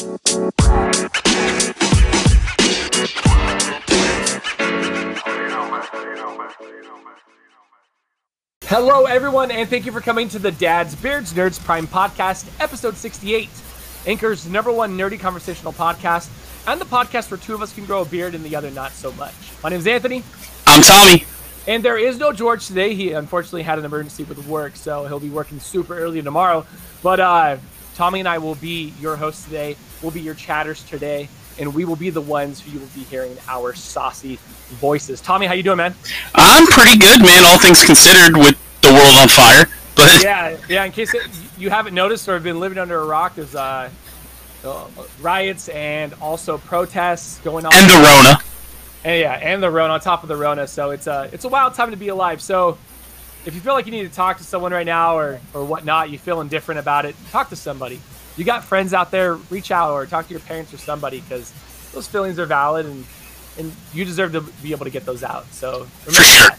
Hello, everyone, and thank you for coming to the Dads, Beards, Nerds Prime Podcast, episode 68. Anchor's number one nerdy conversational podcast, and the podcast where two of us can grow a beard and the other not so much. My name's Anthony. I'm Tommy. And there is no George today. He unfortunately had an emergency with work, so he'll be working super early tomorrow. But uh, Tommy and I will be your hosts today. We'll be your chatters today, and we will be the ones who you will be hearing our saucy voices. Tommy, how you doing, man? I'm pretty good, man. All things considered, with the world on fire. But yeah, yeah. In case it, you haven't noticed or have been living under a rock, there's uh, uh, riots and also protests going on. And the Rona. And yeah, and the Rona on top of the Rona. So it's a it's a wild time to be alive. So if you feel like you need to talk to someone right now or or whatnot, you feel indifferent about it, talk to somebody. You got friends out there, reach out or talk to your parents or somebody because those feelings are valid and and you deserve to be able to get those out. So for sure. That.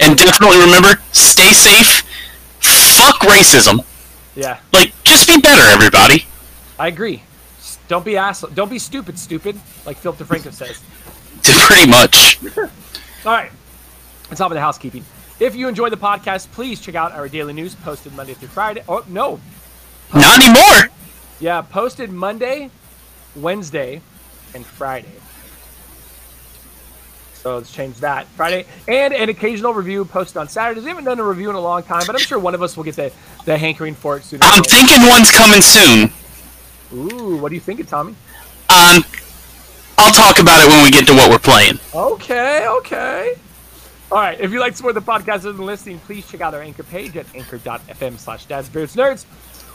And definitely remember, stay safe. Fuck racism. Yeah. Like, just be better, everybody. I agree. Don't be ass. Don't be stupid. Stupid, like Philip DeFranco says. Pretty much. All right. Top of the housekeeping. If you enjoy the podcast, please check out our daily news posted Monday through Friday. Oh no. Posted, Not anymore. Yeah, posted Monday, Wednesday, and Friday. So let's change that. Friday and an occasional review posted on Saturdays. We haven't done a review in a long time, but I'm sure one of us will get the, the hankering for it soon. I'm thinking one's coming soon. Ooh, what are you thinking, Tommy? Um, I'll talk about it when we get to what we're playing. Okay, okay. All right, if you like to support the podcast and listening, please check out our anchor page at anchor.fm slash dadsbeardsnerds,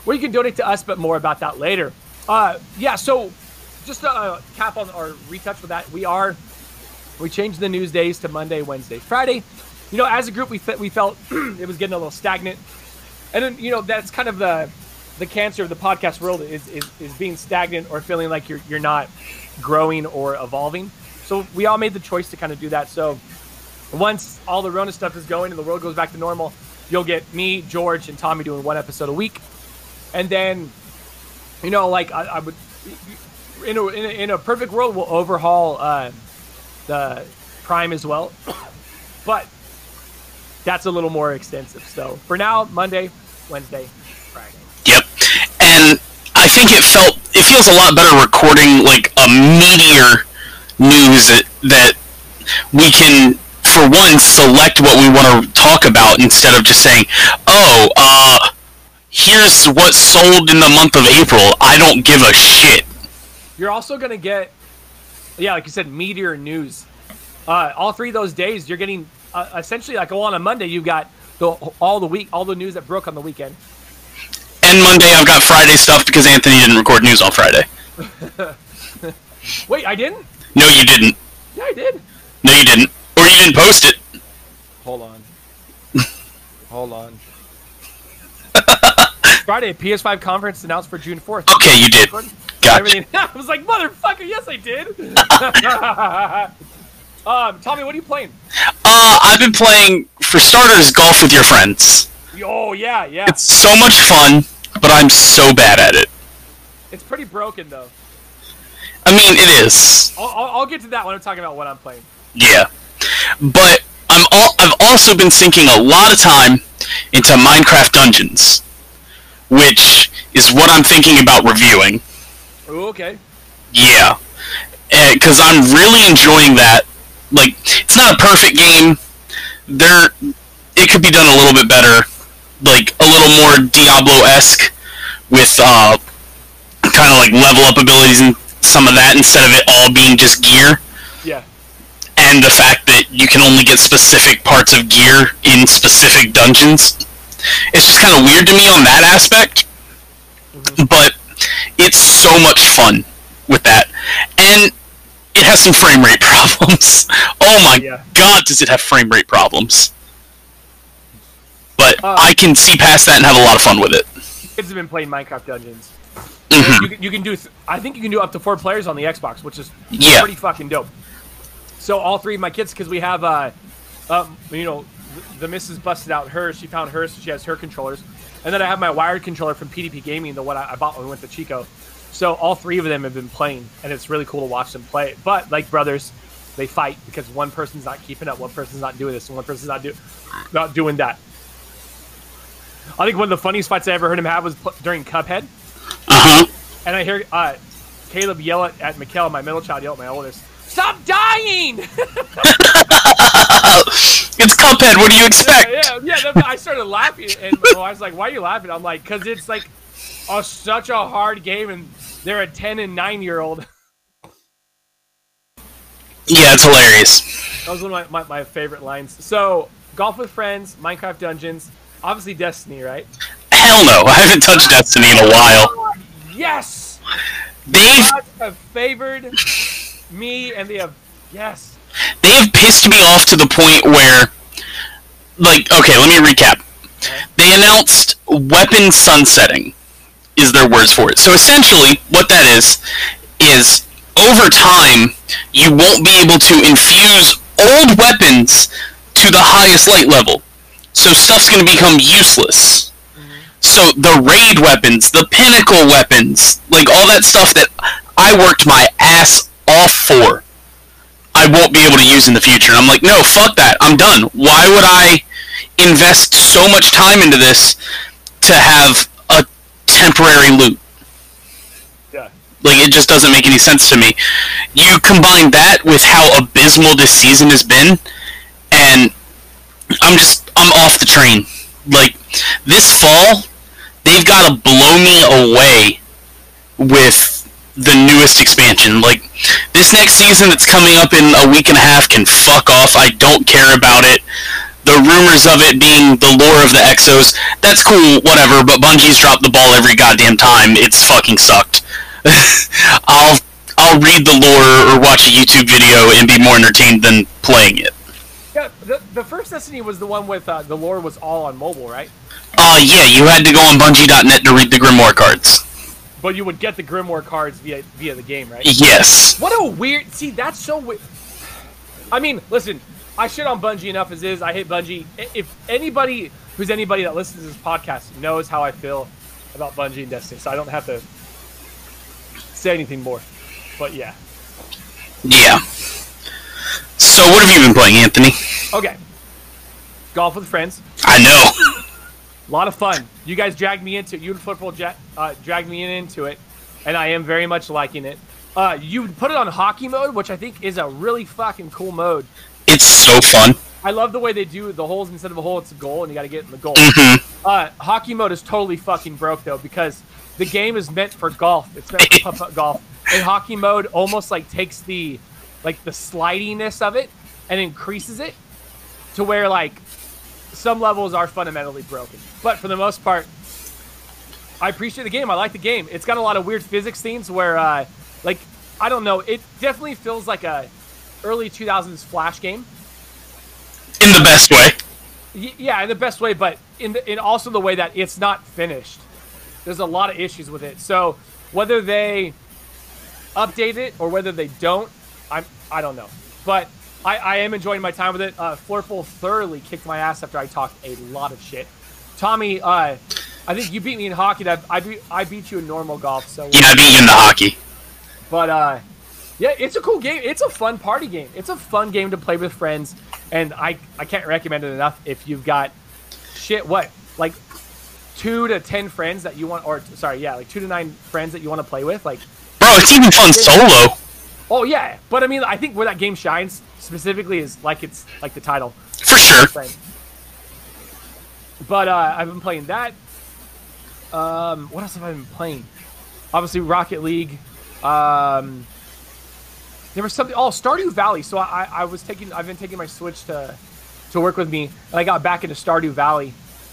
where you can donate to us, but more about that later. Uh, yeah, so just to uh, cap on or retouch with that, we are we changed the news days to Monday, Wednesday, Friday. You know, as a group, we we felt it was getting a little stagnant, and then you know that's kind of the the cancer of the podcast world is, is, is being stagnant or feeling like you're you're not growing or evolving. So we all made the choice to kind of do that. So once all the Rona stuff is going and the world goes back to normal, you'll get me, George, and Tommy doing one episode a week, and then you know, like I, I would in a, in a, in a perfect world, we'll overhaul. Uh, the Prime as well. but that's a little more extensive. So for now, Monday, Wednesday, Friday. Yep. And I think it felt it feels a lot better recording like a meteor news that, that we can for one select what we want to talk about instead of just saying, "Oh, uh here's what sold in the month of April. I don't give a shit." You're also going to get yeah, like you said, meteor news. Uh, all three of those days, you're getting uh, essentially like, well, on a Monday, you've got the, all the week, all the news that broke on the weekend. And Monday, I've got Friday stuff because Anthony didn't record news on Friday. Wait, I didn't? No, you didn't. Yeah, I did. No, you didn't. Or you didn't post it. Hold on. Hold on. Friday, PS5 conference announced for June 4th. Okay, you did. Gotcha. Everything. I was like, motherfucker, yes, I did. um, Tommy, what are you playing? Uh, I've been playing, for starters, golf with your friends. Oh, yeah, yeah. It's so much fun, but I'm so bad at it. It's pretty broken, though. I mean, it is. I'll, I'll, I'll get to that when I'm talking about what I'm playing. Yeah. But I'm all, I've also been sinking a lot of time into Minecraft Dungeons, which is what I'm thinking about reviewing. Ooh, okay. Yeah, because I'm really enjoying that. Like, it's not a perfect game. There, it could be done a little bit better, like a little more Diablo-esque with uh, kind of like level up abilities and some of that instead of it all being just gear. And the fact that you can only get specific parts of gear in specific dungeons. It's just kind of weird to me on that aspect. Mm-hmm. But it's so much fun with that. And it has some frame rate problems. oh my yeah. god, does it have frame rate problems? But uh, I can see past that and have a lot of fun with it. Kids have been playing Minecraft Dungeons. Mm-hmm. You, you, can do, I think you can do up to four players on the Xbox, which is yeah. pretty fucking dope. So all three of my kids, because we have, uh, um, you know, the, missus busted out hers. She found hers, so she has her controllers. And then I have my wired controller from PDP Gaming, the one I, I bought when we went to Chico. So all three of them have been playing, and it's really cool to watch them play. But like brothers, they fight because one person's not keeping up, one person's not doing this, and one person's not do not doing that. I think one of the funniest fights I ever heard him have was during Cuphead. Uh huh. And I hear uh, Caleb yell at, at Mikkel, my middle child, yell at my oldest, "Stop dying!" it's Cuphead. What do you expect? yeah, yeah. then I started laughing, and my wife's like, "Why are you laughing?" I'm like, "Cause it's like a, such a hard game, and they're a ten and nine year old." Yeah, it's hilarious. That was one of my, my, my favorite lines. So, golf with friends, Minecraft Dungeons, obviously Destiny, right? Hell no, I haven't touched Destiny in a while. Yes. They've favored me, and they have yes. they have pissed me off to the point where, like, okay, let me recap. They announced weapon sunsetting, is their words for it. So essentially, what that is, is over time, you won't be able to infuse old weapons to the highest light level. So stuff's going to become useless. So the raid weapons, the pinnacle weapons, like all that stuff that I worked my ass off for, I won't be able to use in the future. And I'm like, no, fuck that. I'm done. Why would I invest so much time into this to have a temporary loot? Yeah. Like it just doesn't make any sense to me. You combine that with how abysmal this season has been, and I'm just I'm off the train. Like this fall, they've got to blow me away with the newest expansion. Like this next season that's coming up in a week and a half can fuck off. I don't care about it. The rumors of it being the lore of the Exos, that's cool, whatever, but Bungie's dropped the ball every goddamn time. It's fucking sucked. I'll I'll read the lore or watch a YouTube video and be more entertained than playing it. Yeah, the, the first Destiny was the one with uh, the lore was all on mobile, right? Uh yeah, you had to go on Bungie.net to read the Grimoire cards. But you would get the Grimoire cards via via the game, right? Yes. What a weird. See, that's so weird. I mean, listen, I shit on Bungie enough as is. I hate Bungie. If anybody who's anybody that listens to this podcast knows how I feel about Bungie and Destiny, so I don't have to say anything more. But yeah. Yeah. So what have you been playing, Anthony? Okay. Golf with friends. I know. A lot of fun. You guys dragged me into it. You and Football Jet uh, dragged me in into it, and I am very much liking it. Uh, you put it on hockey mode, which I think is a really fucking cool mode. It's so fun. I love the way they do the holes instead of a hole, it's a goal, and you got to get in the goal. Mhm. Uh, hockey mode is totally fucking broke though because the game is meant for golf. It's meant for putt-putt golf. And hockey mode almost like takes the like the slidiness of it and increases it to where like some levels are fundamentally broken. But for the most part, I appreciate the game. I like the game. It's got a lot of weird physics themes where uh, like I don't know. It definitely feels like a early 2000s Flash game. In the best way. Yeah, in the best way, but in the, in also the way that it's not finished. There's a lot of issues with it. So whether they update it or whether they don't, I'm I don't know. But I, I am enjoying my time with it. Uh, Flurple thoroughly kicked my ass after I talked a lot of shit. Tommy, uh, I think you beat me in hockey. That I beat I beat you in normal golf. So Yeah, I beat you in the hockey. but uh, yeah, it's a cool game. It's a fun party game. It's a fun game to play with friends, and I I can't recommend it enough if you've got shit what like two to ten friends that you want, or sorry, yeah, like two to nine friends that you want to play with. Like, Bro, it's even fun solo. oh yeah, but I mean, I think where that game shines specifically is like it's like the title. For sure. But uh, I've been playing that. Um, what else have I been playing? Obviously, Rocket League. Um, there was something. Oh, Stardew Valley. So I, I, I was taking. I've been taking my Switch to to work with me, and I got back into Stardew Valley.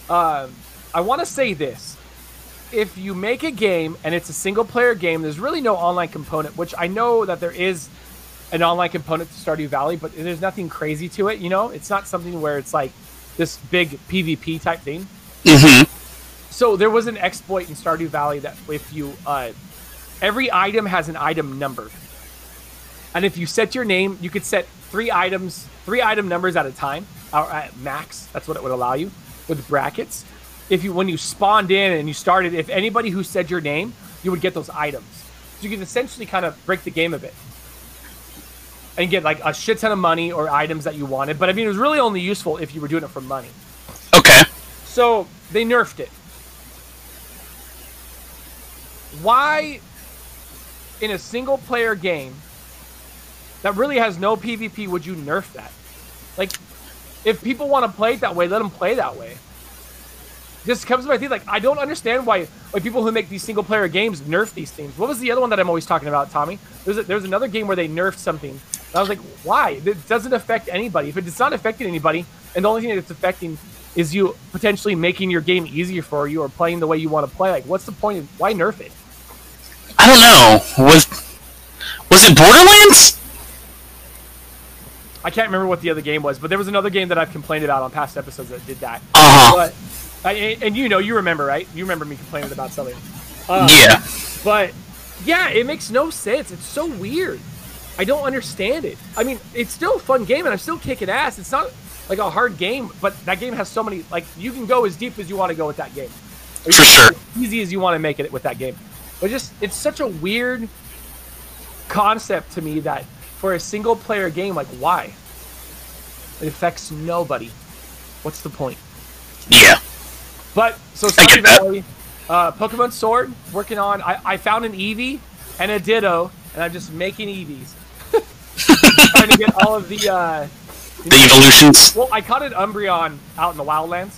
Um, I want to say this: if you make a game and it's a single player game, there's really no online component. Which I know that there is an online component to Stardew Valley, but there's nothing crazy to it. You know, it's not something where it's like this big PvP type thing. hmm So there was an exploit in Stardew Valley that if you uh, every item has an item number, and if you set your name, you could set three items, three item numbers at a time, or at max. That's what it would allow you with brackets. If you when you spawned in and you started, if anybody who said your name, you would get those items. So you can essentially kind of break the game a bit and get like a shit ton of money or items that you wanted. But I mean, it was really only useful if you were doing it for money. Okay. So they nerfed it. Why, in a single player game that really has no PvP, would you nerf that? Like, if people want to play it that way, let them play that way. This comes to my teeth. Like, I don't understand why why people who make these single player games nerf these things. What was the other one that I'm always talking about, Tommy? There's a, there's another game where they nerfed something. I was like, why? It doesn't affect anybody. If it's not affecting anybody, and the only thing that's affecting is you potentially making your game easier for you or playing the way you want to play, like, what's the point? Of, why nerf it? I don't know. Was was it Borderlands? I can't remember what the other game was, but there was another game that I've complained about on past episodes that did that. Uh-huh. But I, and you know, you remember, right? You remember me complaining about something. Uh, Yeah. But yeah, it makes no sense. It's so weird. I don't understand it. I mean, it's still a fun game, and I'm still kicking ass. It's not like a hard game, but that game has so many. Like you can go as deep as you want to go with that game. For sure. As easy as you want to make it with that game. But just it's such a weird concept to me that for a single player game, like why? It affects nobody. What's the point? Yeah. But so Stardew. Valley, uh, Pokemon Sword, working on. I, I found an Eevee and a Ditto, and I'm just making Eevees. Trying to get all of the. Uh, The know- evolutions. well, I caught an Umbreon out in the Wildlands,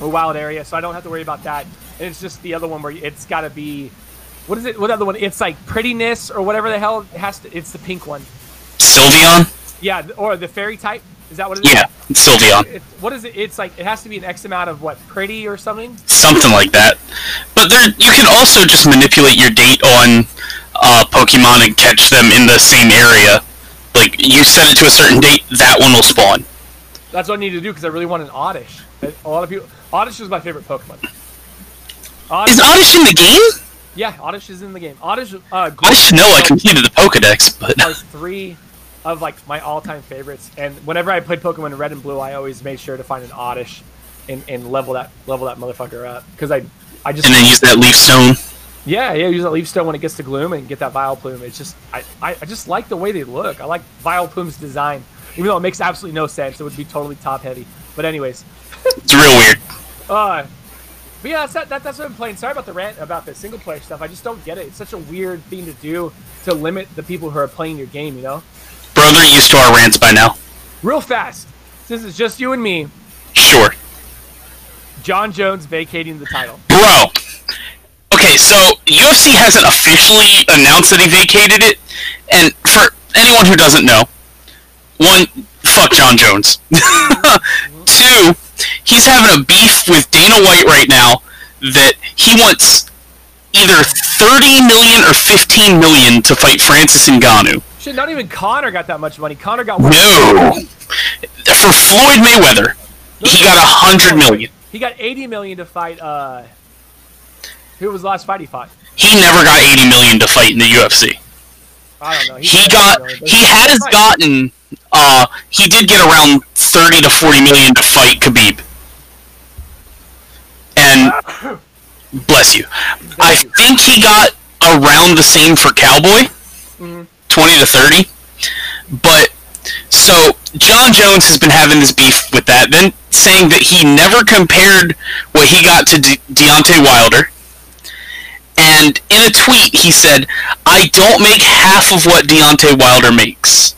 or wild area, so I don't have to worry about that. And it's just the other one where it's got to be. What is it? What other one? It's like prettiness or whatever the hell it has to. It's the pink one. Sylveon? Yeah, or the fairy type. Is that what it is? Yeah, Sylveon. It, what is it? It's like it has to be an X amount of what pretty or something. Something like that. But there, you can also just manipulate your date on uh, Pokemon and catch them in the same area. Like, you set it to a certain date, that one will spawn. That's what I need to do because I really want an Oddish. A lot of people. Oddish is my favorite Pokemon. Oddish, Is Oddish in the game? yeah, Oddish is in the game. Oddish. Uh, I should know I completed the Pokedex, but are three of like my all-time favorites. And whenever I played Pokemon Red and Blue, I always made sure to find an Oddish and, and level that level that motherfucker up because I I just and then use that Leaf Stone. Yeah yeah use that Leaf Stone when it gets to Gloom and get that Vileplume. It's just I, I I just like the way they look. I like Vileplume's design, even though it makes absolutely no sense. It would be totally top heavy. But anyways. It's real weird. Uh, but yeah, that's, that, that, that's what I'm playing. Sorry about the rant about the single player stuff. I just don't get it. It's such a weird thing to do to limit the people who are playing your game, you know? Bro, they're used to our rants by now. Real fast, since it's just you and me, Sure. Jon Jones vacating the title. Bro. Okay, so UFC hasn't officially announced that he vacated it, and for anyone who doesn't know, one, fuck Jon Jones. Two, he's having a beef with Dana White right now that he wants either 30 million or 15 million to fight Francis Ngannou. Shit, not even Conor got that much money. Conor got one. No. For Floyd Mayweather, he got a hundred million. He got 80 million to fight. Uh, who was the last fight he fought? He never got 80 million to fight in the UFC. I don't know. He got 80 got he has fight. gotten uh he did get around 30 to 40 million to fight Khabib. And bless you. I think he got around the same for Cowboy. Mhm. 20 to 30. But so Jon Jones has been having this beef with that, then saying that he never compared what he got to De- Deontay Wilder. And in a tweet, he said, "I don't make half of what Deontay Wilder makes.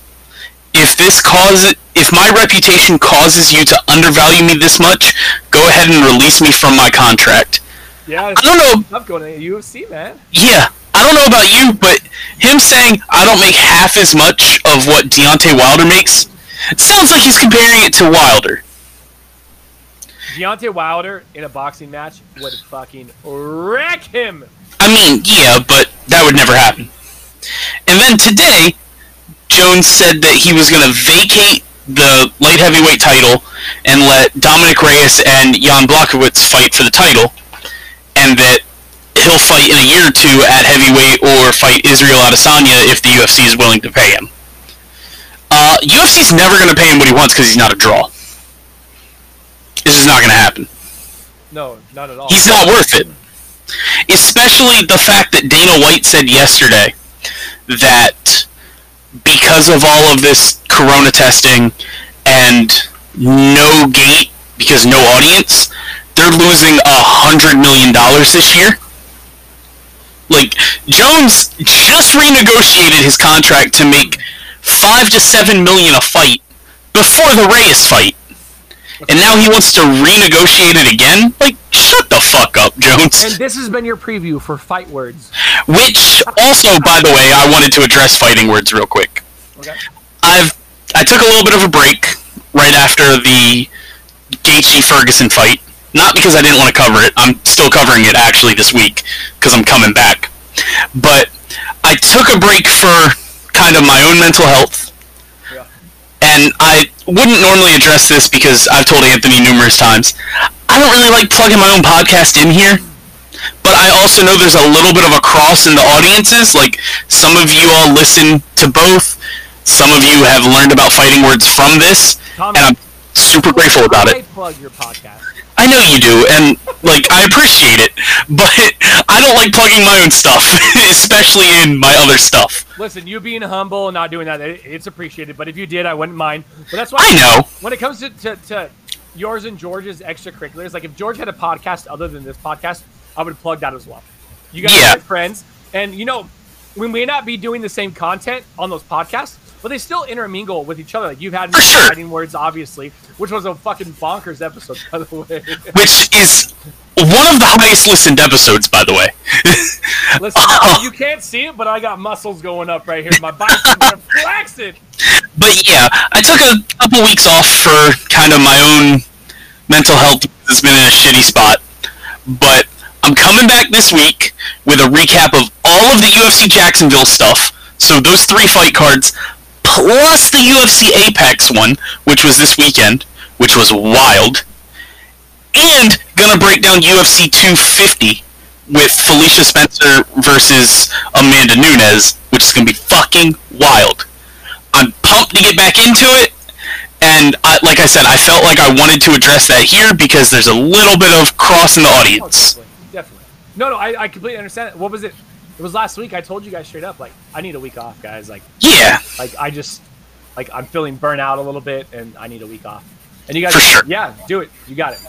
If this causes, if my reputation causes you to undervalue me this much, go ahead and release me from my contract." Yeah, I don't know I'm going to UFC, man. yeah, I don't know about you, but him saying I don't make half as much of what Deontay Wilder makes sounds like he's comparing it to Wilder. Deontay Wilder in a boxing match would fucking wreck him. I mean, yeah, but that would never happen. And then today, Jones said that he was going to vacate the light heavyweight title and let Dominick Reyes and Jan Blachowicz fight for the title, and that he'll fight in a year or two at heavyweight or fight Israel Adesanya if the UFC is willing to pay him. Uh, UFC's never going to pay him what he wants because he's not a draw. This is not going to happen. No, not at all. He's not worth it. Especially the fact that Dana White said yesterday that because of all of this corona testing and no gate because no audience, they're losing a hundred million dollars this year. Like Jones just renegotiated his contract to make five to seven million a fight before the Reyes fight. And now he wants to renegotiate it again? Like, fuck up, Jones. And this has been your preview for Fight Words. Which also, by the way, I wanted to address fighting words real quick. Okay. I've I took a little bit of a break right after the Gaethje Ferguson fight. Not because I didn't want to cover it. I'm still covering it actually this week because I'm coming back. But I took a break for kind of my own mental health. Yeah. And I wouldn't normally address this because I've told Anthony numerous times. I don't really like plugging my own podcast in here. But I also know there's a little bit of a cross in the audiences. Like some of you all listen to both. Some of you have learned about fighting words from this, Tommy, and I'm super grateful about it. plug your podcast. I know you do, and like I appreciate it, but I don't like plugging my own stuff, especially in my other stuff. Listen, you being humble and not doing that, it's appreciated. But if you did, I wouldn't mind. But that's why I know. when it comes to, to, to yours and George's extracurriculars, like if George had a podcast other than this podcast, I would plug that as well. You guys Yeah. are friends, and you know we may not be doing the same content on those podcasts, but they still intermingle with each other. Like you've had For sure. fighting words, obviously, which was a fucking bonkers episode, by the way. Which is one of the highest listened episodes, by the way. Listen, Oh. you can't see it, but I got muscles going up right here. My biceps are flexing. but yeah, I took a couple weeks off for kind of my own mental health. It's been in a shitty spot, but I'm coming back this week with a recap of all of the UFC Jacksonville stuff. So those three fight cards, plus the UFC Apex one, which was this weekend, which was wild, and gonna break down UFC 250 with Felicia Spencer versus Amanda Nunes, which is gonna be fucking wild. I'm pumped to get back into it. And I, like I said, I felt like I wanted to address that here because there's a little bit of cross in the Oh, audience. definitely, definitely. No, no, I, I completely understand it. What was it? It was last week. I told you guys straight up, like, I need a week off, guys. Like, Yeah, like I just, like, I'm feeling burnt out a little bit, and I need a week off. And you guys, For sure. yeah, do it. You got it.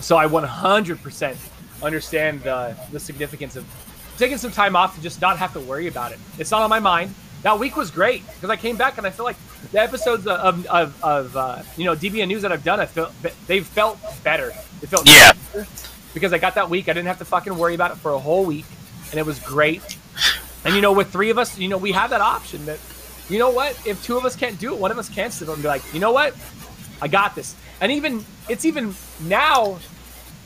So I 100% understand the the significance of taking some time off to just not have to worry about it. It's not on my mind. That week was great because I came back and I feel like the episodes of of, of uh, you know DBN news that I've done, I feel they've felt better. They felt Yeah. better because I got that week. I didn't have to fucking worry about it for a whole week, and it was great. And you know, with three of us, you know, we have that option that, you know what, if two of us can't do it, one of us can step up and be like, you know what, I got this. And even it's even now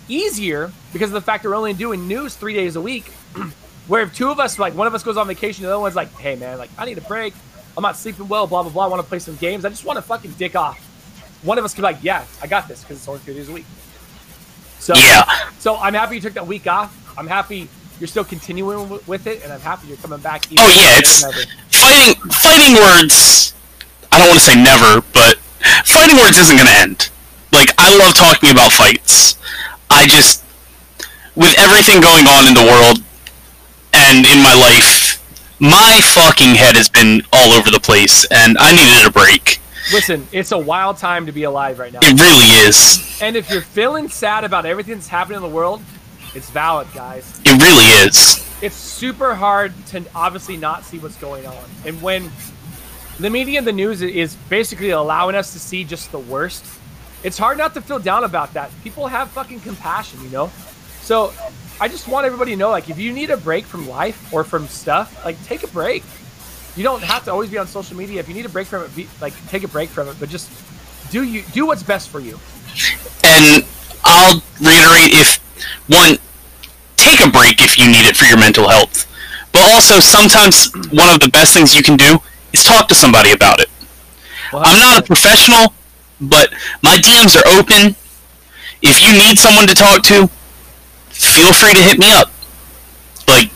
easier because of the fact that we're only doing news three days a week. Where if two of us, like one of us goes on vacation, the other one's like, hey man, like I need a break. I'm not sleeping well, blah blah blah. I want to play some games. I just want to fucking dick off. One of us could be like, yeah, I got this because it's only three days a week. So Yeah. So I'm happy you took that week off. I'm happy you're still continuing with it, and I'm happy you're coming back. even Oh yeah, it's fighting. Fighting words. I don't want to say never, but fighting words isn't gonna end. Like I love talking about fights. I just, with everything going on in the world and in my life, my fucking head has been all over the place, and I needed a break. Listen, it's a wild time to be alive right now. It really is. And if you're feeling sad about everything that's happening in the world, it's valid, guys. It really is. It's super hard to obviously not see what's going on. And when the media and the news is basically allowing us to see just the worst, it's hard not to feel down about that. People have fucking compassion, you know? So I just want everybody to know like, if you need a break from life or from stuff, like, take a break. You don't have to always be on social media. If you need a break from it, be, like, take a break from it, but just do you do what's best for you. And I'll reiterate if one, take a break if you need it for your mental health. But also, sometimes one of the best things you can do is talk to somebody about it. Well, I'm not a professional, but my DMs are open. If you need someone to talk to, feel free to hit me up. Like,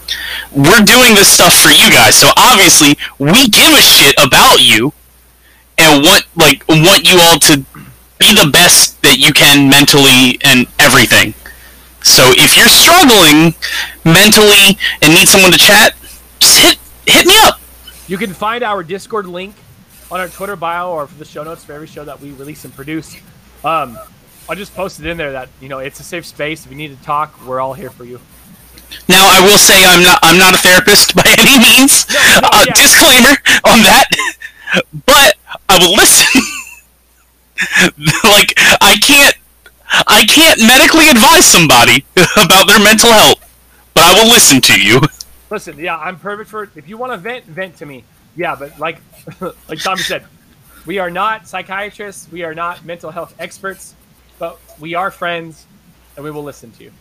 we're doing this stuff for you guys, so obviously we give a shit about you and want like want you all to be the best that you can mentally and everything. So if you're struggling mentally and need someone to chat, just hit hit me up. You can find our Discord link on our Twitter bio or for the show notes for every show that we release and produce. Um, I just posted in there that you know it's a safe space. If you need to talk, we're all here for you. Now I will say I'm not I'm not a therapist by any means. No, no, uh, yeah. Disclaimer on that, but I will listen. like I can't I can't medically advise somebody about their mental health, but I will listen to you. Listen, yeah, I'm perfect for it. If you want to vent, vent to me. Yeah, but like like Tommy said, we are not psychiatrists. We are not mental health experts, but we are friends, and we will listen to you.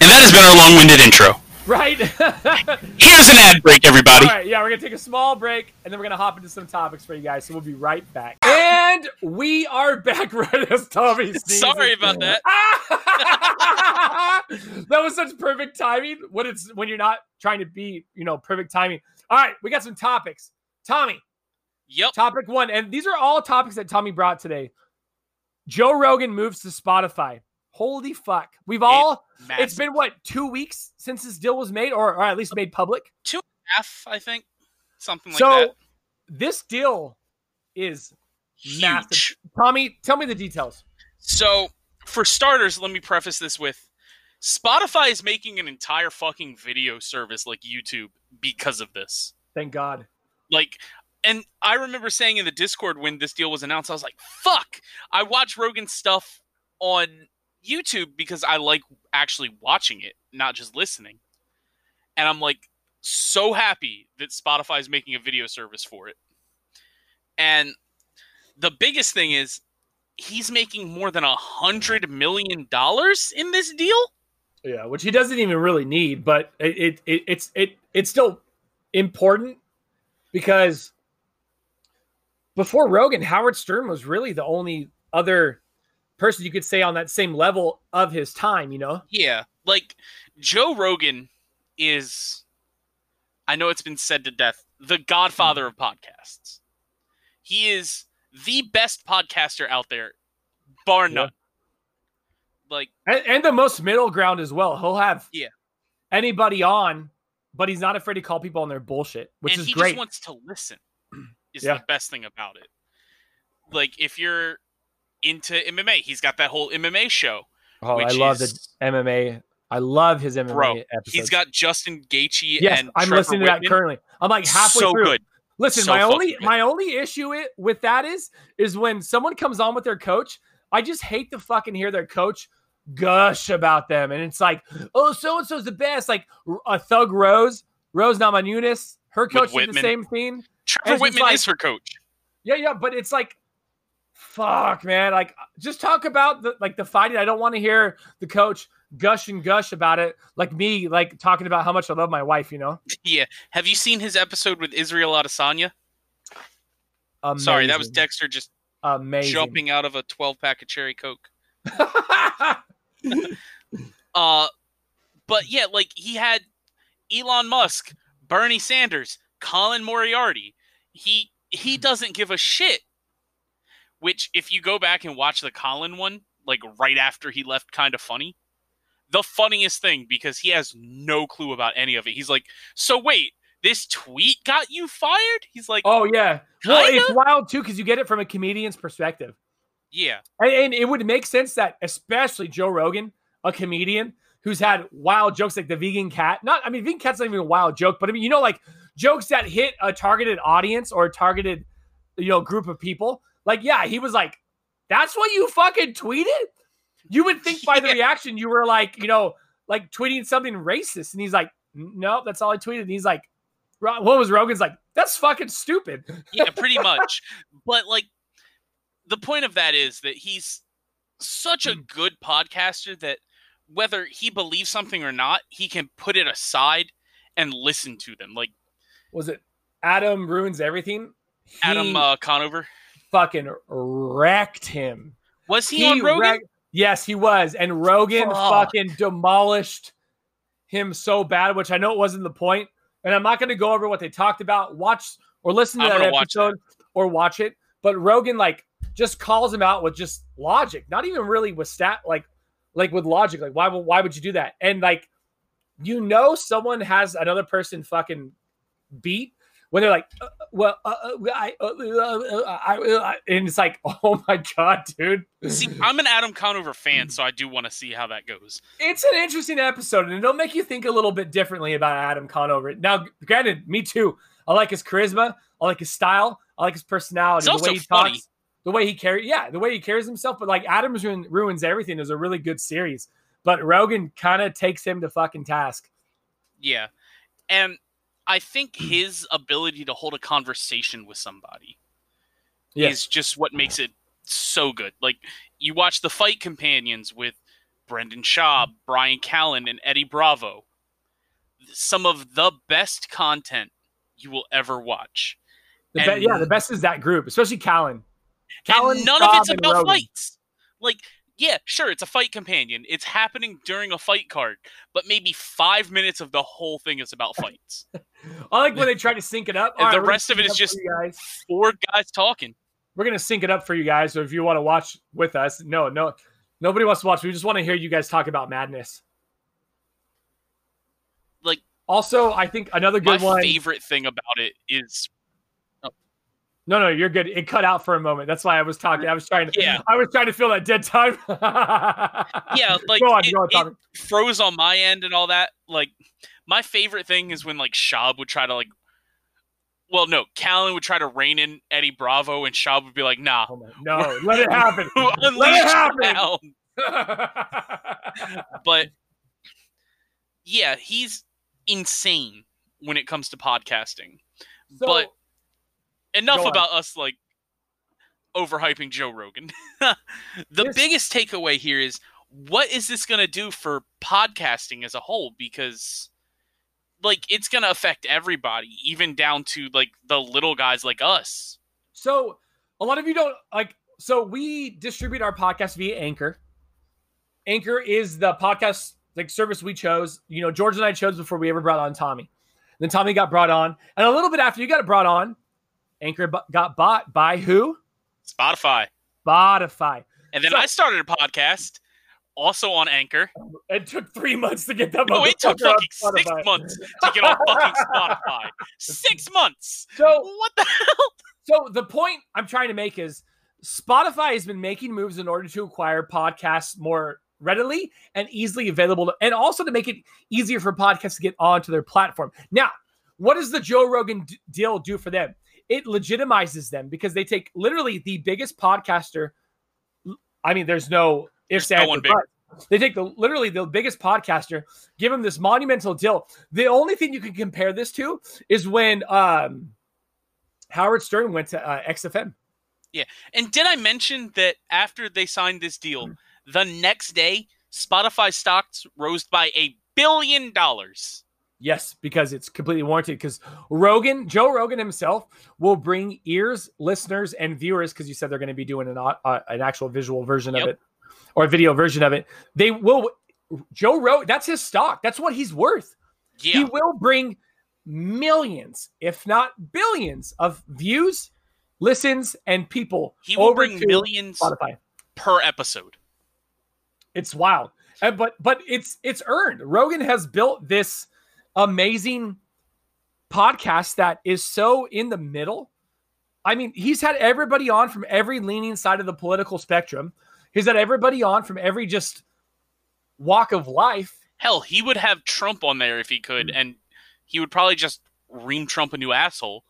And that has been our long-winded intro. Right? Here's an ad break, everybody. All right, yeah, we're gonna take a small break, and then we're gonna hop into some topics for you guys. So we'll be right back. And we are back right as Tommy sneezes. Sorry about that. that was such perfect timing. When it's when you're not trying to be, you know, perfect timing. All right, we got some topics. Tommy, Yep. topic one, and these are all topics that Tommy brought today. Joe Rogan moves to Spotify. Holy fuck! We've all—it's been what two weeks since this deal was made, or, or at least made public. half, I think, something like so that. So this deal is Huge. massive. Tommy, tell me the details. So, for starters, let me preface this with Spotify is making an entire fucking video service like YouTube because of this. Thank God. Like, and I remember saying in the Discord when this deal was announced, I was like, fuck, I watch Rogan's stuff on YouTube because I like actually watching it, not just listening. And I'm like, so happy that Spotify is making a video service for it. And the biggest thing is, he's making more than a hundred million dollars in this deal. Yeah, which he doesn't even really need, but it, it, it it's it it's still important because before Rogan, Howard Stern was really the only other person you could say on that same level of his time. You know? Yeah, like Joe Rogan is I know it's been said to death, the godfather of podcasts. He is the best podcaster out there, bar Yeah. none. Like And, and the most middle ground as well. He'll have Yeah. anybody on, but he's not afraid to call people on their bullshit, which and is he great. just wants to listen. Is Yeah. the best thing about it. Like if you're into MMA, he's got that whole MMA show. oh, I love the MMA. I love his MMA Bro, episodes. He's got Justin Gaethje yes, and I'm Trevor listening to that currently. I'm like halfway so through. good. Listen, So my only good. my only issue it, with that is is when someone comes on with their coach, I just hate to fucking hear their coach gush about them, and it's like, oh, so and so's the best. Like a Thug Rose, Rose Namajunas, her coach did the same thing. Trevor Wittman like- is her coach. Yeah, yeah, but it's like, fuck, man. Like, just talk about the like the fighting. I don't want to hear the coach gush and gush about it, like me, like talking about how much I love my wife. You know, Yeah. Have you seen his episode with Israel Adesanya? Sorry, that was Dexter just amazing. jumping out of a 12 pack of cherry coke. Uh but yeah, like he had Elon Musk, Bernie Sanders, Colin Moriarty. He he doesn't give a shit. Which if you go back and watch the Colin one, like right after he left kind of funny, the funniest thing because he has no clue about any of it. He's like, "So wait, this tweet got you fired?" He's like, oh yeah. Well, Kinda. it's wild too because you get it from a comedian's perspective, "Yeah, and, and it would make sense that especially Joe Rogan, a comedian who's had wild jokes like the vegan cat. Not, I mean, vegan cat's not even a wild joke, but I mean, you know, like jokes that hit a targeted audience or a targeted, you know, group of people. Like, yeah, he was like, "That's what you fucking tweeted." You would think by the Yeah. reaction you were like, you know, like tweeting something racist, and he's like, "No, that's all I tweeted." And he's like, "What was Rogan's like? That's fucking stupid." yeah, pretty much. But like the point of that is that he's such a Mm. good podcaster that whether he believes something or not, he can put it aside and listen to them. Like Was it Adam ruins everything? He Adam uh, Conover. Fucking wrecked him. Was he, on Rogan? wrecked- yes, he was, and Rogan Fuck. fucking demolished him so bad. Which I know it wasn't the point. and I'm not going to go over what they talked about. Watch or listen to I'm that gonna watch episode or watch it. But Rogan like just calls him out with just logic, not even really with stat like like with logic. Like why why would you do that? And like you know someone has another person fucking beat when they're like, uh, well, uh, uh I, uh, uh, I, and it's like, oh my god, dude. See, I'm an Adam Conover fan, so I do want to see how that goes. It's an interesting episode, and it'll make you think a little bit differently about Adam Conover. Now, granted, me too. I like his charisma. I like his style. I like his personality. It's the way he funny. talks, the way he carries, yeah, the way he carries himself. But like Adams ruin, ruins everything. Is a really good series, but Rogan kind of takes him to fucking task. Yeah, and I think his ability to hold a conversation with somebody is just what makes it so good. Like you watch the Fight Companions with Brendan Schaub, Brian Callen, and Eddie Bravo. Some of the best content you will ever watch. The be- And- yeah, the best is that group, especially Callen. Callen, and none of it's about fights. Like, yeah, sure, it's a fight companion. It's happening during a fight card, but maybe five minutes of the whole thing is about fights. I like when they try to sync it up. And All the rest of it is just- guys. Four guys talking. We're gonna sync it up for you guys. So if you want to watch with us, no, no, nobody wants to watch. We just want to hear you guys talk about madness. Like, Also, I think another my good one. My favorite thing about it is No, no, you're good. It cut out for a moment. That's why I was talking. I was trying to. Yeah. I was trying to fill that dead time. yeah, like go on, it, go on, it froze on my end and all that. Like, my favorite thing is when like Schaub would try to like. Well, no, Callen would try to rein in Eddie Bravo, and Schaub would be like, "Nah, Oh no, let it happen. unleash happen. but yeah, he's insane when it comes to podcasting. So, But- Enough Go on. about us like overhyping Joe Rogan. the This- biggest takeaway here is what is this going to do for podcasting as a whole because like it's going to affect everybody even down to like the little guys like us. So a lot of you don't like. So we distribute our podcast via Anchor. Anchor is the podcast like service we chose. You know, George and I chose before we ever brought on Tommy. Then Tommy got brought on, and a little bit after you got brought on, Anchor bu- got bought by who? Spotify. Spotify. And then So- I started a podcast also on Anchor. It took three months to get that. No, it took fucking six months to get on fucking Spotify. Six months. So What the hell? So the point I'm trying to make is Spotify has been making moves in order to acquire podcasts more readily and easily available, to- and also to make it easier for podcasts to get onto their platform. Now, what does the Joe Rogan d- deal do for them? It legitimizes them because they take literally the biggest podcaster. I mean, there's no ifs, There's no ands, one or bigger. buts. They take the literally the biggest podcaster, give him this monumental deal. The only thing you can compare this to is when um, Howard Stern went to uh, XFM. Yeah, and did I mention that after they signed this deal, the next day Spotify stocks rose by a billion dollars? Yes, because it's completely warranted. Because Rogan, Joe Rogan himself, will bring ears, listeners, and viewers. Because you said they're going to be doing an uh, an actual visual version Yep. of it or a video version of it. They will. Joe Rogan. That's his stock. That's what he's worth. He will bring millions, if not billions, of views, listens, and people he will over bring millions Spotify. per episode. It's wild. And, but but it's it's earned. Rogan has built this amazing podcast that is so in the middle. I mean, he's had everybody on from every leaning side of the political spectrum. He's had everybody on from every just walk of life. Hell, he would have Trump on there if he could, and he would probably just ream Trump a new asshole.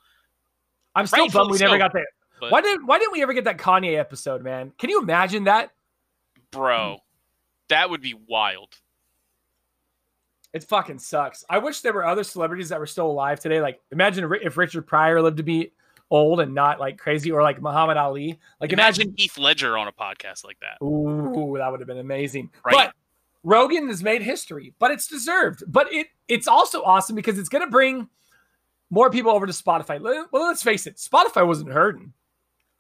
I'm still Rightfully bummed we never got that. but- Why didn't why didn't we ever get that Kanye episode, man? Can you imagine that? Bro, that would be wild. It fucking sucks. I wish there were other celebrities that were still alive today. Like, imagine if- Richard Pryor lived to be old and not like crazy, or like Muhammad Ali. Like, Imagine, imagine. Heath Ledger on a podcast like that. Ooh, that would have been amazing. Right? But Rogan has made history, but it's deserved. But it it's also awesome because it's going to bring more people over to Spotify. Well, let's face it, Spotify wasn't hurting.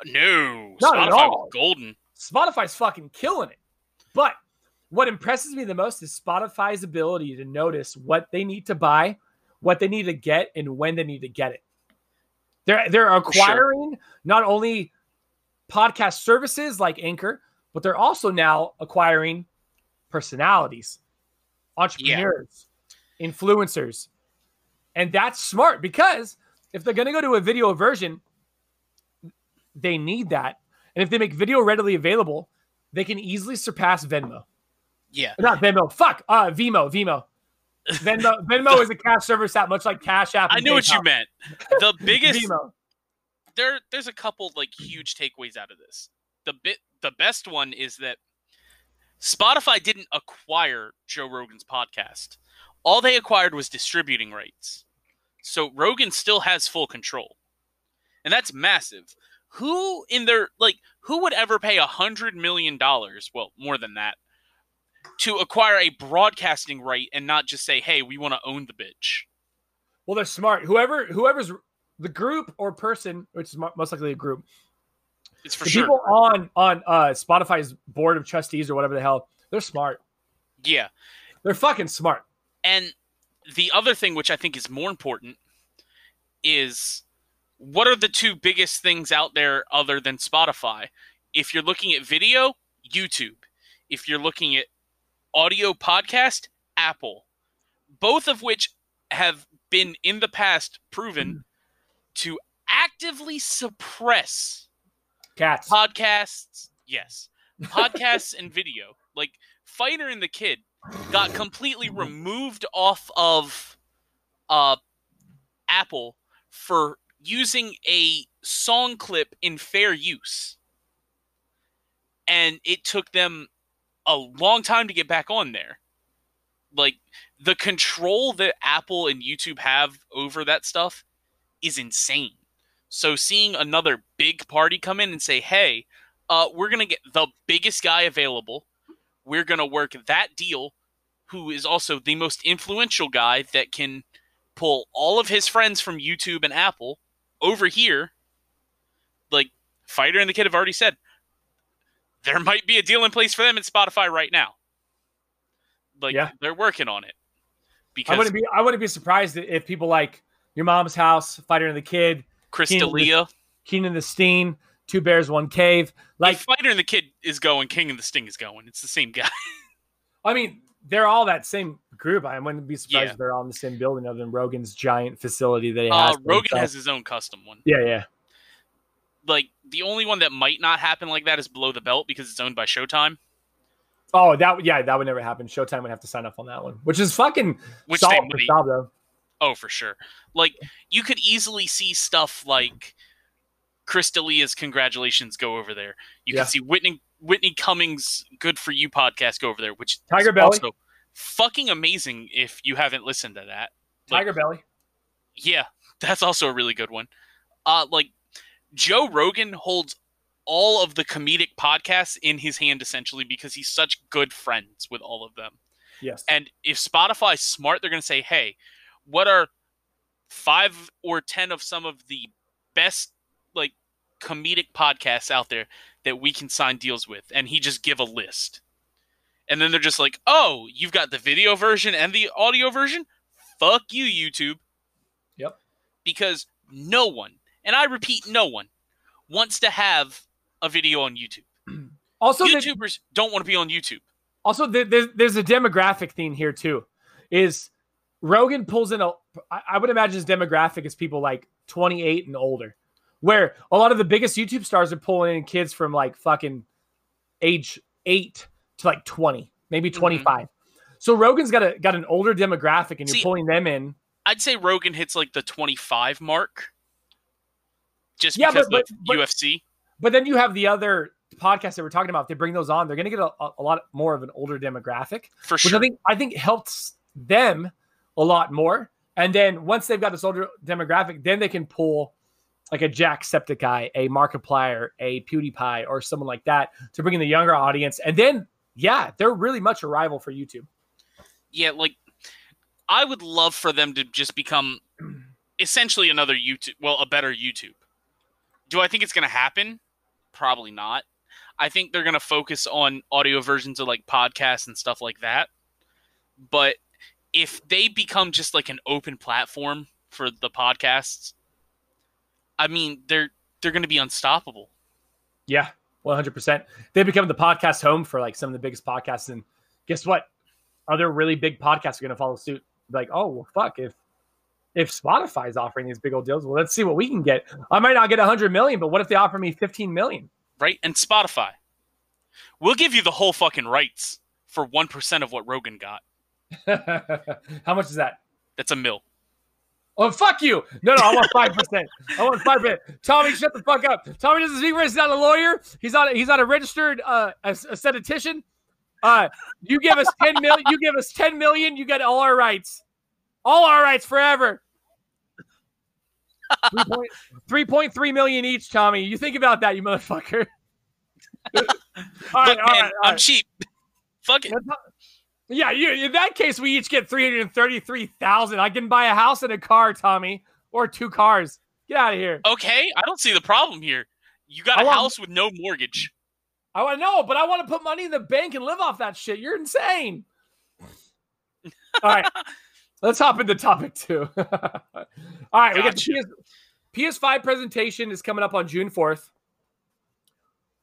No, Not at all. was golden. Spotify's fucking killing it. But what impresses me the most is Spotify's ability to notice what they need to buy, what they need to get, and when they need to get it. They're they're acquiring not only podcast services like Anchor, but they're also now acquiring personalities, entrepreneurs, influencers. And that's smart because if they're going to go to a video version, they need that. And if they make video readily available, they can easily surpass Venmo. Yeah. Not Venmo. Fuck. Uh, Vimo. Vimo. Venmo. Venmo is a cash service app, much like Cash App. I knew what you meant. The biggest Vimo. there there's a couple like huge takeaways out of this. The bit the best one is that Spotify didn't acquire Joe Rogan's podcast. All they acquired was distributing rights. So Rogan still has full control. And that's massive. Who in their like who would ever pay a hundred million dollars, well, more than that, to acquire a broadcasting right and not just say, hey, we want to own the bitch? Well, they're smart. Whoever, whoever's the group or person, which is most likely a group, It's for the sure. people on on uh, Spotify's board of trustees or whatever the hell, they're smart. yeah. They're fucking smart. And the other thing, which I think is more important, is what are the two biggest things out there other than Spotify? If you're looking at video, YouTube. If you're looking at audio podcast, Apple. Both of which have been in the past proven to actively suppress Cats. podcasts. Yes. Podcasts and video. Like fighter and the kid got completely removed off of uh apple for using a song clip in fair use. And it took them a long time to get back on there like the control that apple and youtube have over that stuff is insane so seeing another big party come in and say, "Hey, uh, we're gonna get the biggest guy available. We're gonna work that deal, who is also the most influential guy that can pull all of his friends from YouTube and Apple over here." Like Fighter and the Kid have already said, there might be a deal in place for them in Spotify right now. Like Yeah. they're working on it because I wouldn't be. I wouldn't be surprised if people like your mom's house, Fighter and the Kid, Keenan- D'Elia, King and the Sting, Two Bears, One Cave. like Like, Fighter and the Kid is going, King and the Sting is going. It's the same guy. I mean, they're all that same group. I wouldn't be surprised Yeah. if they're all in the same building, other than Rogan's giant facility that he Uh, has. for Rogan himself. has his own custom one. Yeah, yeah. Like the only one that might not happen like that is Below the Belt because it's owned by Showtime, Oh, that yeah, that would never happen. Showtime would have to sign up on that one, which is fucking which solid for though. Oh, for sure. Like you could easily see stuff like Chris D'Elia's congratulations go over there. You Yeah. can see Whitney Whitney Cummings good for you podcast go over there, which Tiger is Belly. also fucking amazing if you haven't listened to that. Like, Tiger Belly. Yeah, that's also a really good one. Uh like Joe Rogan holds all of the comedic podcasts in his hand essentially because he's such good friends with all of them. Yes. And if Spotify's smart, they're going to say, "Hey, what are 5 or 10 of some of the best like comedic podcasts out there that we can sign deals with?" And he just give a list. And then they're just like, "Oh, you've got the video version and the audio version? Fuck you, YouTube." Yep. Because no one, and I repeat, no one wants to have a video on YouTube. also, the, YouTubers don't want to be on YouTube. also the, there's there's a demographic theme here too. Is Rogan pulls in a? I I would imagine his demographic is people like 28 and older, where a lot of the biggest YouTube stars are pulling in kids from like fucking age eight to like 20, maybe Mm-hmm. 25. So Rogan's got a got an older demographic, and you're See- pulling them in. I'd say Rogan hits like the 25 mark. Just Yeah, because but- of but- UFC. But then you have the other podcasts that we're talking about. If they bring those on, they're going to get a, a lot more of an older demographic, For which sure. I think I think helps them a lot more. And then once they've got this older demographic, then they can pull like a Jack Jacksepticeye, a Markiplier, a PewDiePie, or someone like that to bring in the younger audience. And then, yeah, they're really much a rival for YouTube. yeah, like I would love for them to just become essentially another YouTube, well, a better YouTube. Do I think it's going to happen? Probably not. I think they're going to focus on audio versions of like podcasts and stuff like that. But if they become just like an open platform for the podcasts, I mean, they're they're going to be unstoppable. Yeah, one hundred percent. They become the podcast home for like some of the biggest podcasts and guess what? Other really big podcasts are going to follow suit. Like, oh well, fuck if if Spotify's offering these big old deals, well, let's see what we can get. I might not get 100 million, but what if they offer me 15 million? Right? And Spotify. We'll give you the whole fucking rights for 1% of what Rogan got. How much is that? That's a mill. Oh fuck you! No, no, I want five percent. I want five percent. Tommy, shut the fuck up. Tommy doesn't speak for He's not a lawyer. He's not. A, he's not a registered uh, a, a. Uh, you give us ten million. You give us ten million. You get all our rights. All our rights forever. 3.3 million each, Tommy. You think about that, you motherfucker. all right, Look, all man, right, all I'm cheap. Fuck it. Yeah, you, in that case, we each get 333000 I can buy a house and a car, Tommy, or two cars. Get out of here. Okay, I don't see the problem here. You got a want, house with no mortgage. I want to know, but I want to put money in the bank and live off that shit. You're insane. All right. Let's hop into topic two. All right, gotcha. we got the PS, PS5 presentation is coming up on June 4th.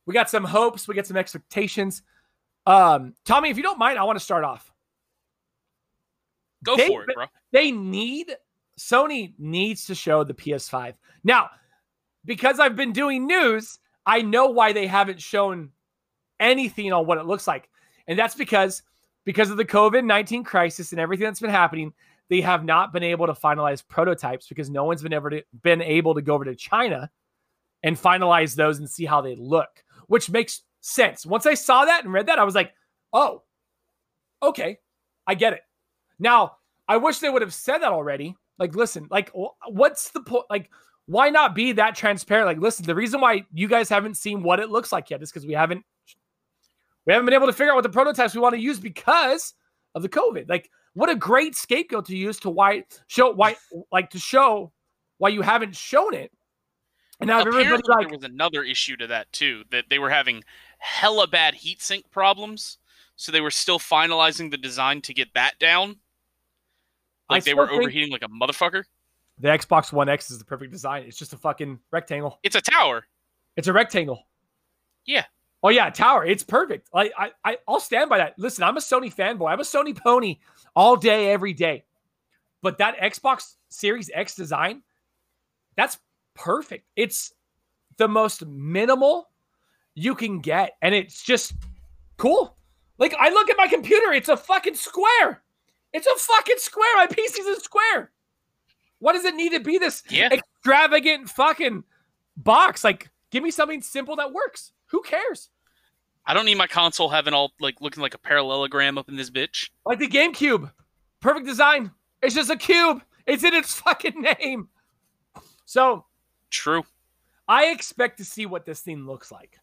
We got some hopes, we got some expectations. Um, Tommy, if you don't mind, I want to start off. Go they, for it, bro. They need Sony needs to show the PS5. Now, because I've been doing news, I know why they haven't shown anything on what it looks like. And that's because because of the COVID 19 crisis and everything that's been happening, they have not been able to finalize prototypes because no one's been, ever to, been able to go over to China and finalize those and see how they look, which makes sense. Once I saw that and read that, I was like, oh, okay, I get it. Now, I wish they would have said that already. Like, listen, like, what's the point? Like, why not be that transparent? Like, listen, the reason why you guys haven't seen what it looks like yet is because we haven't we haven't been able to figure out what the prototypes we want to use because of the COVID. Like, what a great scapegoat to use to why show why like to show why you haven't shown it. And now Apparently, like, there was another issue to that too that they were having hella bad heat sink problems, so they were still finalizing the design to get that down. Like they were overheating like a motherfucker. The Xbox One X is the perfect design. It's just a fucking rectangle. It's a tower. It's a rectangle. Yeah. Oh yeah, tower. It's perfect. Like I, I, I'll stand by that. Listen, I'm a Sony fanboy. I'm a Sony pony all day, every day. But that Xbox Series X design, that's perfect. It's the most minimal you can get, and it's just cool. Like I look at my computer, it's a fucking square. It's a fucking square. My PC's a square. What does it need to be this yeah. extravagant fucking box? Like, give me something simple that works. Who cares? I don't need my console having all like looking like a parallelogram up in this bitch. Like the GameCube. Perfect design. It's just a cube. It's in its fucking name. So true. I expect to see what this thing looks like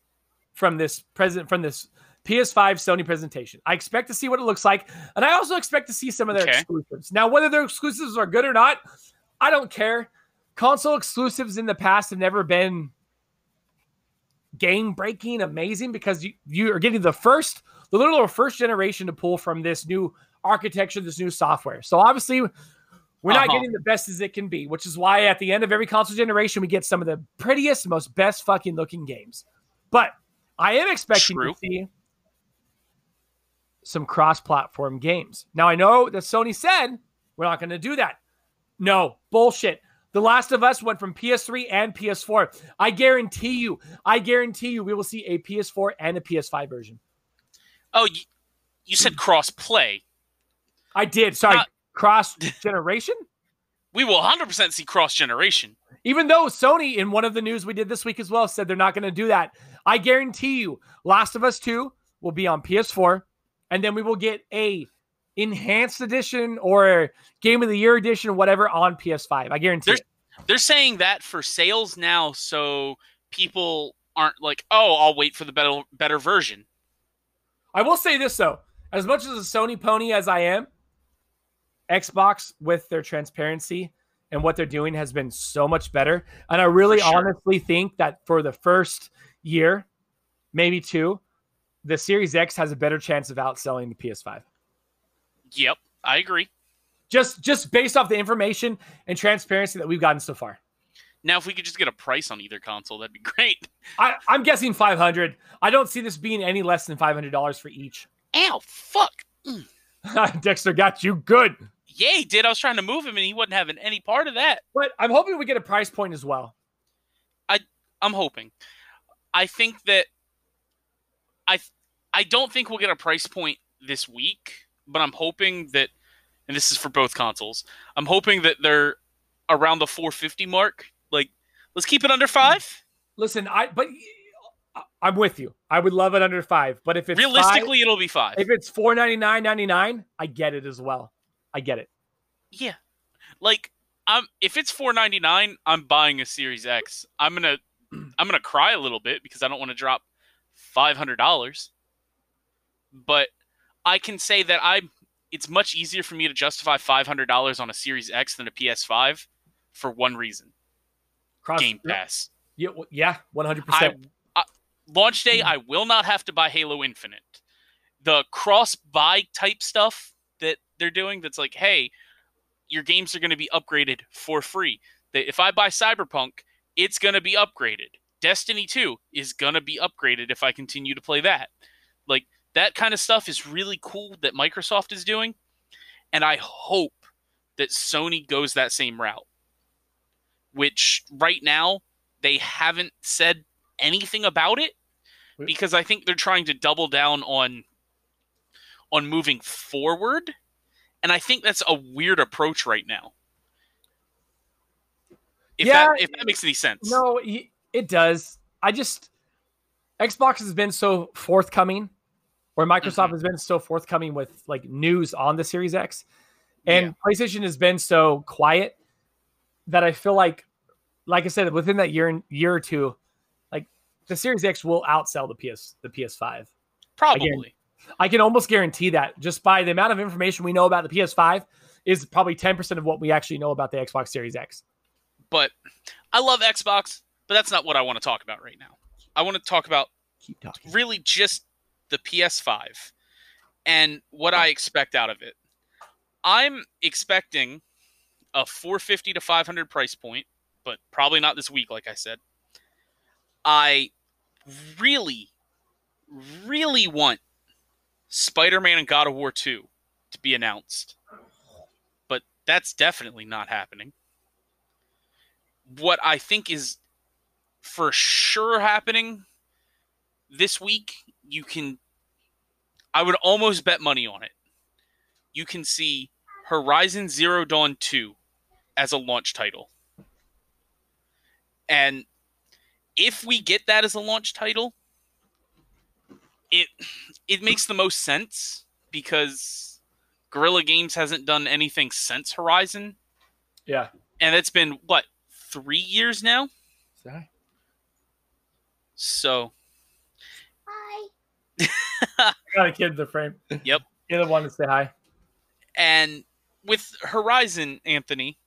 from this present from this PS5 Sony presentation. I expect to see what it looks like, and I also expect to see some of their okay. exclusives. Now, whether their exclusives are good or not, I don't care. Console exclusives in the past have never been game breaking, amazing because you, you are getting the first, the little first generation to pull from this new architecture, this new software. So obviously, we're uh-huh. not getting the best as it can be, which is why at the end of every console generation, we get some of the prettiest, most best fucking looking games. But I am expecting True. to see some cross platform games. Now, I know that Sony said we're not going to do that. No, bullshit. The Last of Us went from PS3 and PS4. I guarantee you, I guarantee you, we will see a PS4 and a PS5 version. Oh, you, you said cross play. I did. Sorry, uh, cross generation. we will 100% see cross generation. Even though Sony, in one of the news we did this week as well, said they're not going to do that. I guarantee you, Last of Us 2 will be on PS4, and then we will get a enhanced edition or game of the year edition, whatever, on PS5. I guarantee it. They're saying that for sales now, so people aren't like, oh, I'll wait for the better better version. I will say this though, as much as a Sony pony as I am, Xbox with their transparency and what they're doing has been so much better. And I really sure. honestly think that for the first year, maybe two, the Series X has a better chance of outselling the PS5. Yep, I agree. Just just based off the information and transparency that we've gotten so far. Now, if we could just get a price on either console, that'd be great. I, I'm guessing 500. I don't see this being any less than $500 for each. Ow, fuck. Mm. Dexter got you good. Yeah, he did. I was trying to move him, and he wasn't having any part of that. But I'm hoping we get a price point as well. I I'm hoping. I think that I I don't think we'll get a price point this week, but I'm hoping that and this is for both consoles. I'm hoping that they're around the 450 mark. Like let's keep it under 5. Listen, I but I'm with you. I would love it under five, but if it's Realistically, five, it'll be 5. if it's four ninety nine ninety nine, I get it as well. I get it. Yeah. Like I'm if it's 499, I'm buying a Series X. I'm going to I'm going to cry a little bit because I don't want to drop $500. But I can say that I it's much easier for me to justify $500 on a Series X than a PS5 for one reason. Cross Game Pass. Yeah, yeah, one hundred I, percent. I launch day mm-hmm. I will not have to buy Halo Infinite. The cross buy type stuff that they're doing that's like, hey, your games are going to be upgraded for free. That if I buy Cyberpunk, it's going to be upgraded. Destiny 2 is going to be upgraded if I continue to play that. Like that kind of stuff is really cool that Microsoft is doing, and I hope that Sony goes that same route. Which right now they haven't said anything about it because I think they're trying to double down on on moving forward and I think that's a weird approach right now. If Yeah. that if that makes any sense. No, it does. I just Xbox has been so forthcoming, or Microsoft Mhm. has been so forthcoming with like news on the Series X, and PlayStation has been so quiet that I feel like, like I said, within that year year or two, like the Series X will outsell the PS the PS5. Probably. I can almost guarantee that just by the amount of information we know about the PS5 is probably 10% of what we actually know about the Xbox Series X. But I love Xbox, but that's not what I want to talk about right now. I want to talk about Keep talking. really just the PS5 and what I expect out of it. I'm expecting a 450 to 500 price point, but probably not this week like I said. I really really want Spider-Man and God of War 2 to be announced. But that's definitely not happening. What I think is for sure happening this week, you can I would almost bet money on it. You can see Horizon Zero Dawn 2 as a launch title. And if we get that as a launch title, it it makes the most sense because Guerrilla Games hasn't done anything since Horizon, Yeah. and it's been what three years now. Sorry. So I got a kid in the frame. Yep. You're the one to say hi. And with Horizon, Anthony,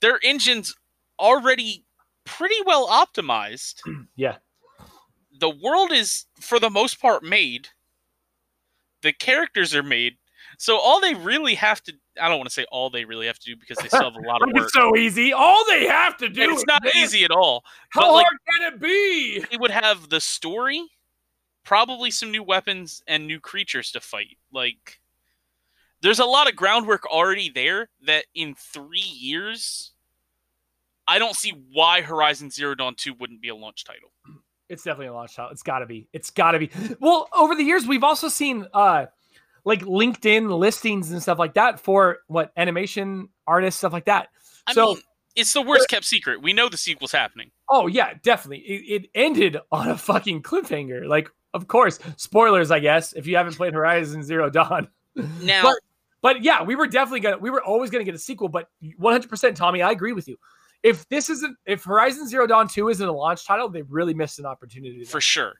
their engine's already pretty well optimized. Yeah. The world is, for the most part, made. The characters are made. So all they really have to I don't want to say all they really have to do because they still have a lot of work. It's so easy. All they have to do. And it's not easy at all. How but, like- hard can it be? They would have the story, probably some new weapons and new creatures to fight. Like there's a lot of groundwork already there that in 3 years I don't see why Horizon Zero Dawn 2 wouldn't be a launch title. It's definitely a launch title. It's got to be. It's got to be. Well, over the years, we've also seen uh like LinkedIn listings and stuff like that for what animation artists, stuff like that. I so, mean, it's the worst kept secret. We know the sequel's happening. oh yeah, definitely. It, it ended on a fucking cliffhanger. Like, of course, spoilers, I guess, if you haven't played Horizon Zero Dawn. Now, But- But yeah, we were definitely gonna. We were always gonna get a sequel. But 100, percent Tommy, I agree with you. If this isn't, if Horizon Zero Dawn Two isn't a launch title, they really missed an opportunity. there. for sure.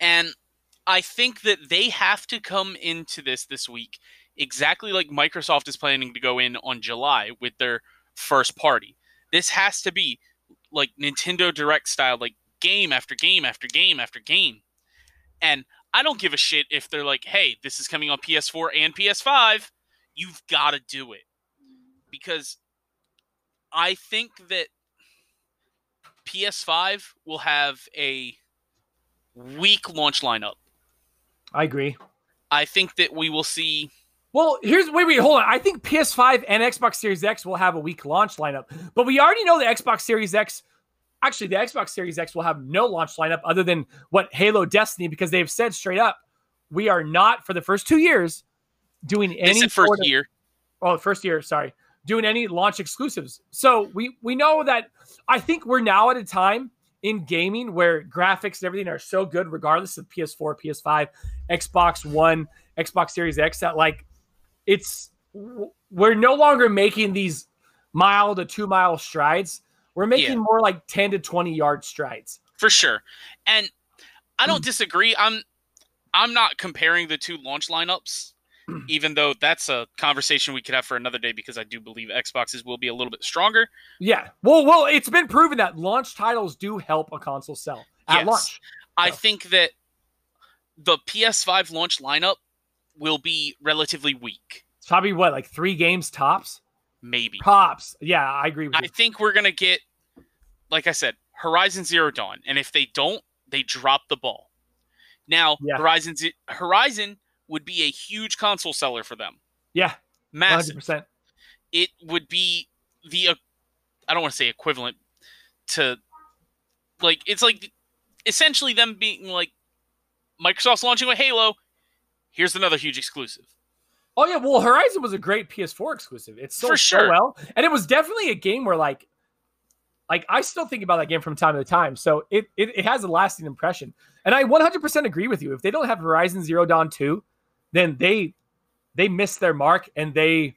And I think that they have to come into this this week exactly like Microsoft is planning to go in on July with their first party. This has to be like Nintendo Direct style, like game after game after game after game. And I don't give a shit if they're like, hey, this is coming on PS4 and PS5. You've got to do it. Because I think that PS5 will have a weak launch lineup. I agree. I think that we will see. Well, here's wait, wait, hold on. I think PS5 and Xbox Series X will have a weak launch lineup, but we already know the Xbox Series X. Actually, the Xbox Series X will have no launch lineup other than what Halo Destiny, because they've said straight up, we are not for the first two years doing any This is sort first of- year. oh first year sorry. Doing any launch exclusives. So we we know that i think we're now at a time in gaming where graphics and everything are so good regardless of ps4 ps5 xbox one xbox series x that like it's we're no longer making these mile to two mile strides we're making Yeah. more like 10 to 20 yard strides for sure. And I don't mm. disagree. I'm I'm not comparing the two launch lineups, even though that's a conversation we could have for another day because I do believe Xboxes will be a little bit stronger. yeah well well it's been proven that launch titles do help a console sell at Yes. launch I So- think that the PS5 launch lineup will be relatively weak. it's probably what like three games tops Maybe. Pops. Yeah, I agree with I you. think we're gonna get, like I said, Horizon Zero Dawn, and if they don't, they drop the ball. Now, Yeah. Horizon Z- Horizon would be a huge console seller for them, yeah, massive. 100%. It would be the, uh, I don't want to say equivalent to, like it's like essentially them being like Microsoft's launching with Halo. Here's another huge exclusive. Oh yeah, well, Horizon was a great PS4 exclusive. It sold For so sure. well, and it was definitely a game where like, like I still think about that game from time to time. So it it, it has a lasting impression, and I 100% agree with you. If they don't have Horizon Zero Dawn 2, then they they missed their mark, and they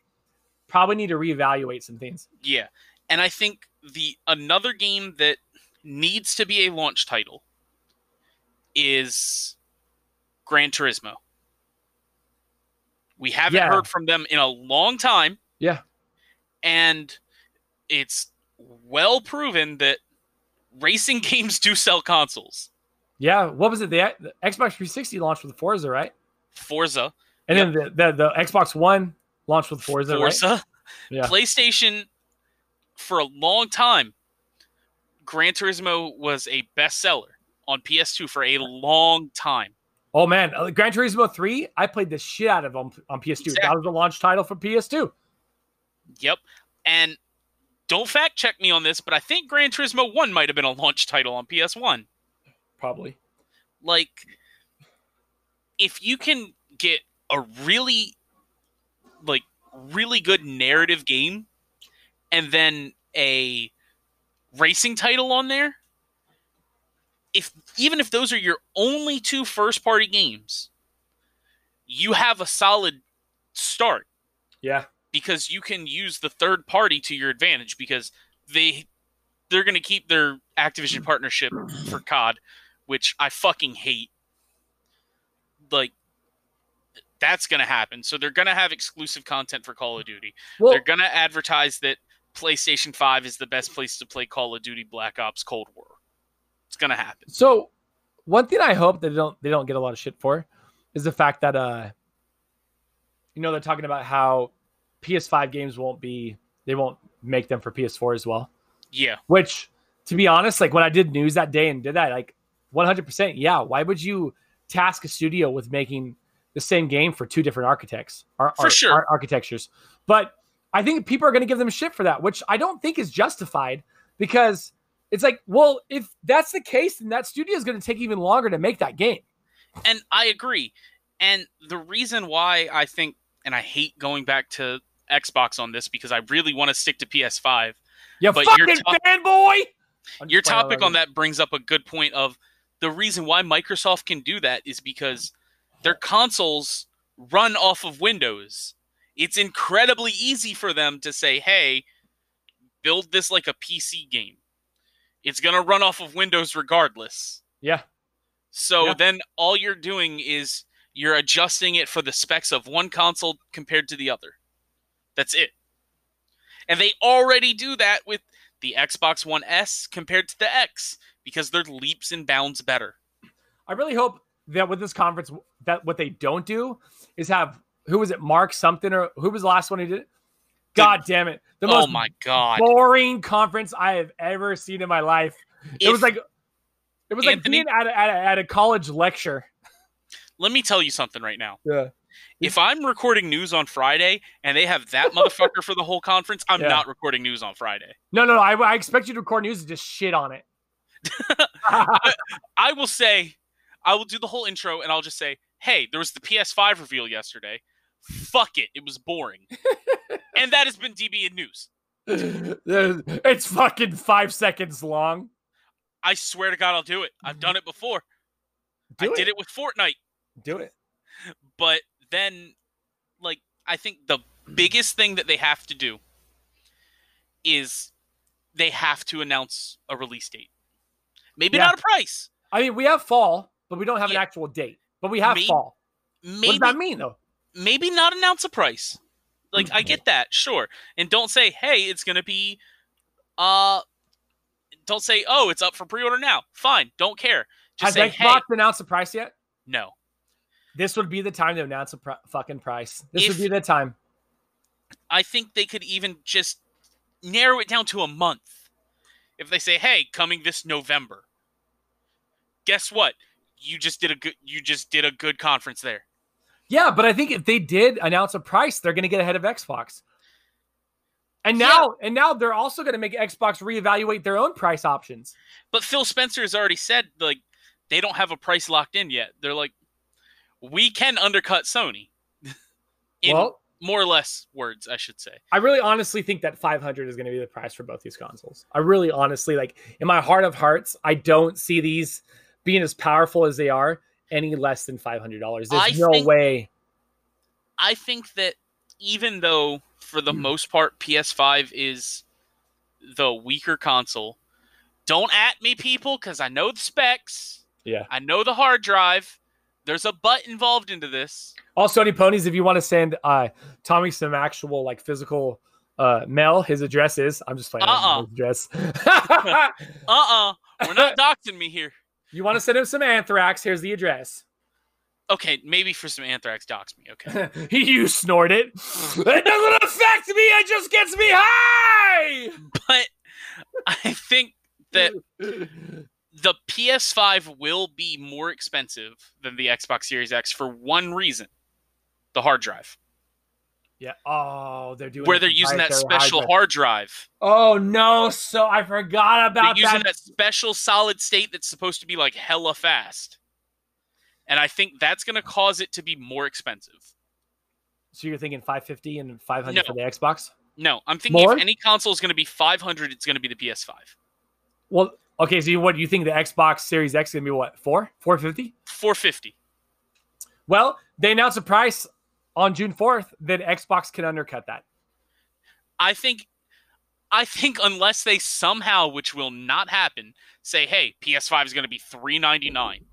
probably need to reevaluate some things. Yeah, and I think the another game that needs to be a launch title is Gran Turismo. We haven't Yeah. heard from them in a long time, Yeah, and it's well proven that racing games do sell consoles. yeah. What was it? The, the Xbox 360 launched with Forza, right? Forza, And then the, the the Xbox One launched with Forza, right? Forza, Yeah. PlayStation for a long time. Gran Turismo was a bestseller on PS2 for a long time. Oh man, uh, Gran Turismo 3, I played the shit out of on, on PS2. That was the launch title for PS2. Yep. And don't fact check me on this, but I think Gran Turismo 1 might have been a launch title on PS1. Probably. Like, if you can get a really, like, really good narrative game and then a racing title on there, if even if those are your only two first party games, you have a solid start Yeah. because you can use the third party to your advantage because they they're going to keep their Activision partnership for COD, which I fucking hate. Like that's going to happen. So they're going to have exclusive content for Call of Duty. Well, they're going to advertise that PlayStation 5 is the best place to play Call of Duty Black Ops Cold War. It's going to happen. so one thing I hope they don't they don't get a lot of shit for is the fact that uh you know they're talking about how PS5 games won't be they won't make them for PS4 as well. Yeah. Which to be honest, like when I did news that day and did that, like 100%, yeah, why would you task a studio with making the same game for two different architects or, For or- sure. ar- architectures? But I think people are going to give them shit for that, which I don't think is justified because it's like, well, if that's the case, then that studio is going to take even longer to make that game. And I agree. And the reason why I think, and I hate going back to Xbox on this because I really want to stick to PS5. You But fucking your top- fanboy. Your topic on that brings up a good point of the reason why Microsoft can do that is because their consoles run off of Windows. It's incredibly easy for them to say, hey, build this like a PC game. It's going to run off of Windows regardless. Yeah. So Yeah. then all you're doing is you're adjusting it for the specs of one console compared to the other. That's it. And they already do that with the Xbox One S compared to the X because they're leaps and bounds better. I really hope that with this conference, that what they don't do is have who was it, Mark something or who was the last one who did it? God damn it! The oh most my god. boring conference I have ever seen in my life. it was like it was like being at a, at, a, at a college lecture. let me tell you something right now. Yeah. If I'm recording news on Friday and they have that motherfucker for the whole conference, I'm Yeah. not recording news on Friday. No, no, no. I, I expect you to record news and just shit on it. I will say, I will do the whole intro and I'll just say, hey, there was the PS5 reveal yesterday. Fuck it. It was boring. and that has been DB in news. it's fucking five seconds long. I swear to God, I'll do it. I've done it before. Do I it. did it with Fortnite. Do it. But then, like, I think the biggest thing that they have to do is they have to announce a release date. Maybe Yeah. not a price. I mean, we have fall, but we don't have Yeah. an actual date. But we have Maybe- fall. What does that mean, though? Maybe not announce a price. Like I Mm-hmm. get that, sure. And don't say, "Hey, it's going to be uh don't say, "Oh, it's up for pre-order now." Fine, don't care. Just Has say, Xbox "Hey, announced the price yet? no." This would be the time to announce a pr- fucking price. This If- would be the time. I think they could even just narrow it down to a month. If they say, "Hey, coming this November." Guess what? You just did a good you just did a good conference there. Yeah, but I think if they did announce a price, they're going to get ahead of Xbox. And now, and now they're also going to make Xbox reevaluate their own price options. But Phil Spencer has already said like they don't have a price locked in yet. They're like, we can undercut Sony. in well, more or less words, I should say. I really honestly think that 500 is going to be the price for both these consoles. I really honestly like in my heart of hearts, I don't see these being as powerful as they are any less than $500. There's I no think- way. I think that even though for Hmm. the most part PS5 is the weaker console, don't at me people because I know the specs. Yeah. I know the hard drive. There's a butt involved into this. Also, any ponies, if you want to send uh, Tommy some actual like physical uh, mail, his address is. I'm just playing Uh-uh. his address. Uh-uh. We're not doxing me here. You want to send him some anthrax? Here's the address. Okay, maybe for some anthrax dox me. Okay. you snort it. It doesn't affect me. It just gets me high. but I think that the PS5 will be more expensive than the Xbox Series X for one reason. The hard drive. Yeah. Oh, they're doing where they're using that special drive. hard drive. Oh no! So I forgot They're about using that. that special solid state that's supposed to be like hella fast. And I think that's going to cause it to be more expensive. So you're thinking 550 and 500 No. for the Xbox? No, I'm thinking More? if any console is going to be 500, it's going to be the PS5. Well, okay. So you, what do you think the Xbox Series X is gonna be? What four? 450? 450. Well, they announced a price on June 4th that Xbox can undercut that. I think I think unless they somehow, which will not happen, say, "Hey, PS5 is going to be 399."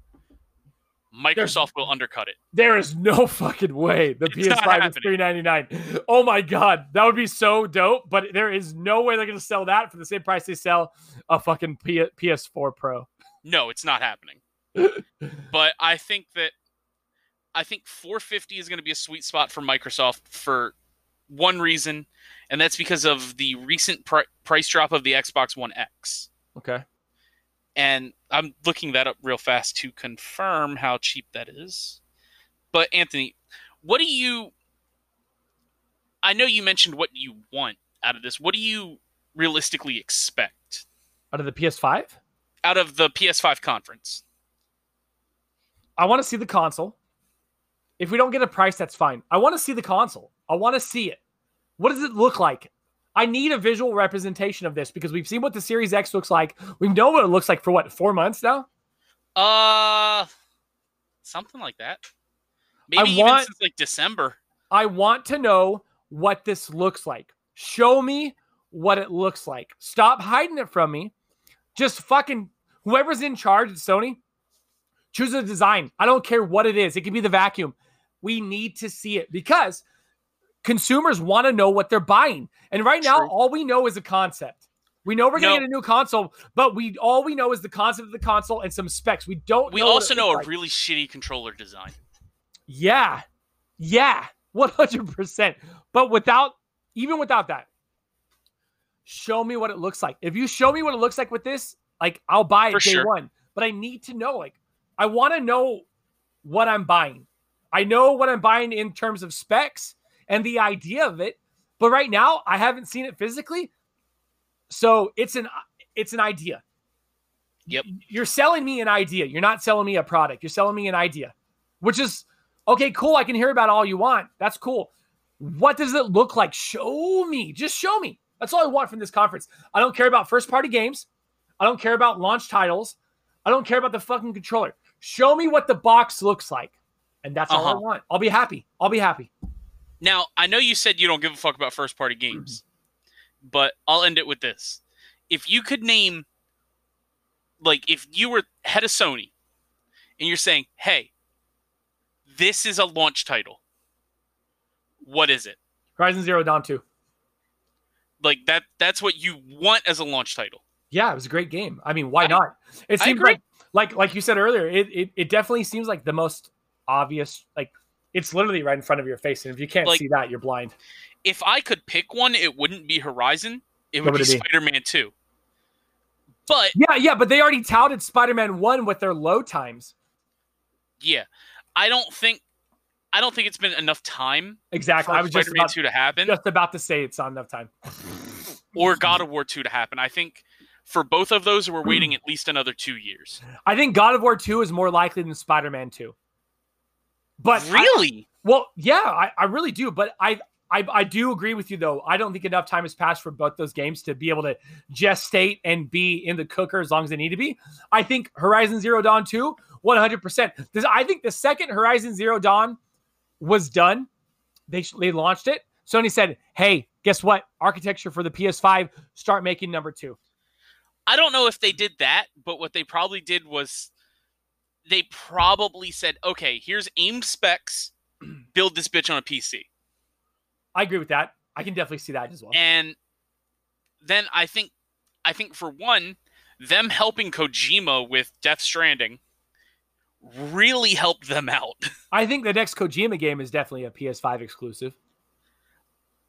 Microsoft will undercut it. There is no fucking way the It's PS5 is 399. Oh my god, that would be so dope. But there is no way they're gonna sell that for the same price they sell a fucking P- PS4 Pro. No, it's not happening. but I think that I think 450 is going to be a sweet spot for Microsoft for one reason, and that's because of the recent pri- price drop of the Xbox One X. Okay. And I'm looking that up real fast to confirm how cheap that is. But Anthony, what do you I know you mentioned what you want out of this. What do you realistically expect Out of the PS5, out of the PS5 conference? I want to see the console. If we don't get a price, that's fine. I want to see the console. I want to see it. What does it look like? I need a visual representation of this because we've seen what the Series X looks like. We know what it looks like for what four months now. Uh, something like that. Maybe even want- since like December. I want to know what this looks like. Show me what it looks like. Stop hiding it from me. Just fucking whoever's in charge at Sony, choose a design. I don't care what it is. It could be the vacuum. We need to see it because consumers want to know what they're buying. And right now, True. all we know is a concept. We know we're gonna No. get a new console, but we all we know is the concept of the console and some specs. We don't. We know also know a like. really shitty controller design. Yeah. Yeah. 100%. But without, even without that, show me what it looks like. If you show me what it looks like with this, like I'll buy it For day sure. one. But I need to know, like, I want to know what I'm buying. I know what I'm buying in terms of specs and the idea of it, but right now I haven't seen it physically. So it's an it's an idea. Yep. You're selling me an idea. You're not selling me a product. You're selling me an idea, which is okay, cool. I can hear about all you want. That's cool. What does it look like? Show me. Just show me. That's all I want from this conference. I don't care about first party games. I don't care about launch titles. I don't care about the fucking controller. Show me what the box looks like. And that's all I Uh-huh. want. I'll be happy. I'll be happy. Now, I know you said you don't give a fuck about first party games, but I'll end it with this. If you could name, like, if you were head of Sony and you're saying, hey, this is a launch title, what is it? Horizon Zero Dawn 2. Like, that that's what you want as a launch title. Yeah, it was a great game. I mean, why I- not? It seems like like like you said earlier, it, it it definitely seems like the most obvious like it's literally right in front of your face. And if you can't Like- see that, you're blind. If I could pick one, it wouldn't be Horizon, it would would be it be? Spider Man 2. But, Yeah, yeah, but they already touted Spider-Man 1 with their low times. yeah, I don't think. I don't think it's been enough time Exactly. I was just Spider-Man about, 2 to happen. just about to say it's not enough time. or God of War 2 to happen. I think for both of those, we're waiting at least another two years. I think God of War 2 is more likely than Spider-Man 2. But I- really? Well, yeah, I, I really do. But I, I I do agree with you though. I don't think enough time has passed for both those games to be able to gestate and be in the cooker as long as they need to be. I think Horizon Zero Dawn 2, 100%. This, I think the second Horizon Zero Dawn was done, they they launched it. Sony said, "Hey, guess what? Architecture for the PS5, start making number 2." I don't know if they did that, but what they probably did was they probably said, okay, here's AIM specs, build this bitch on a PC. I agree with that. I can definitely see that as well. And then I think I think for one, them helping Kojima with Death Stranding really helped them out. I think the next Kojima game is definitely a PS5 exclusive.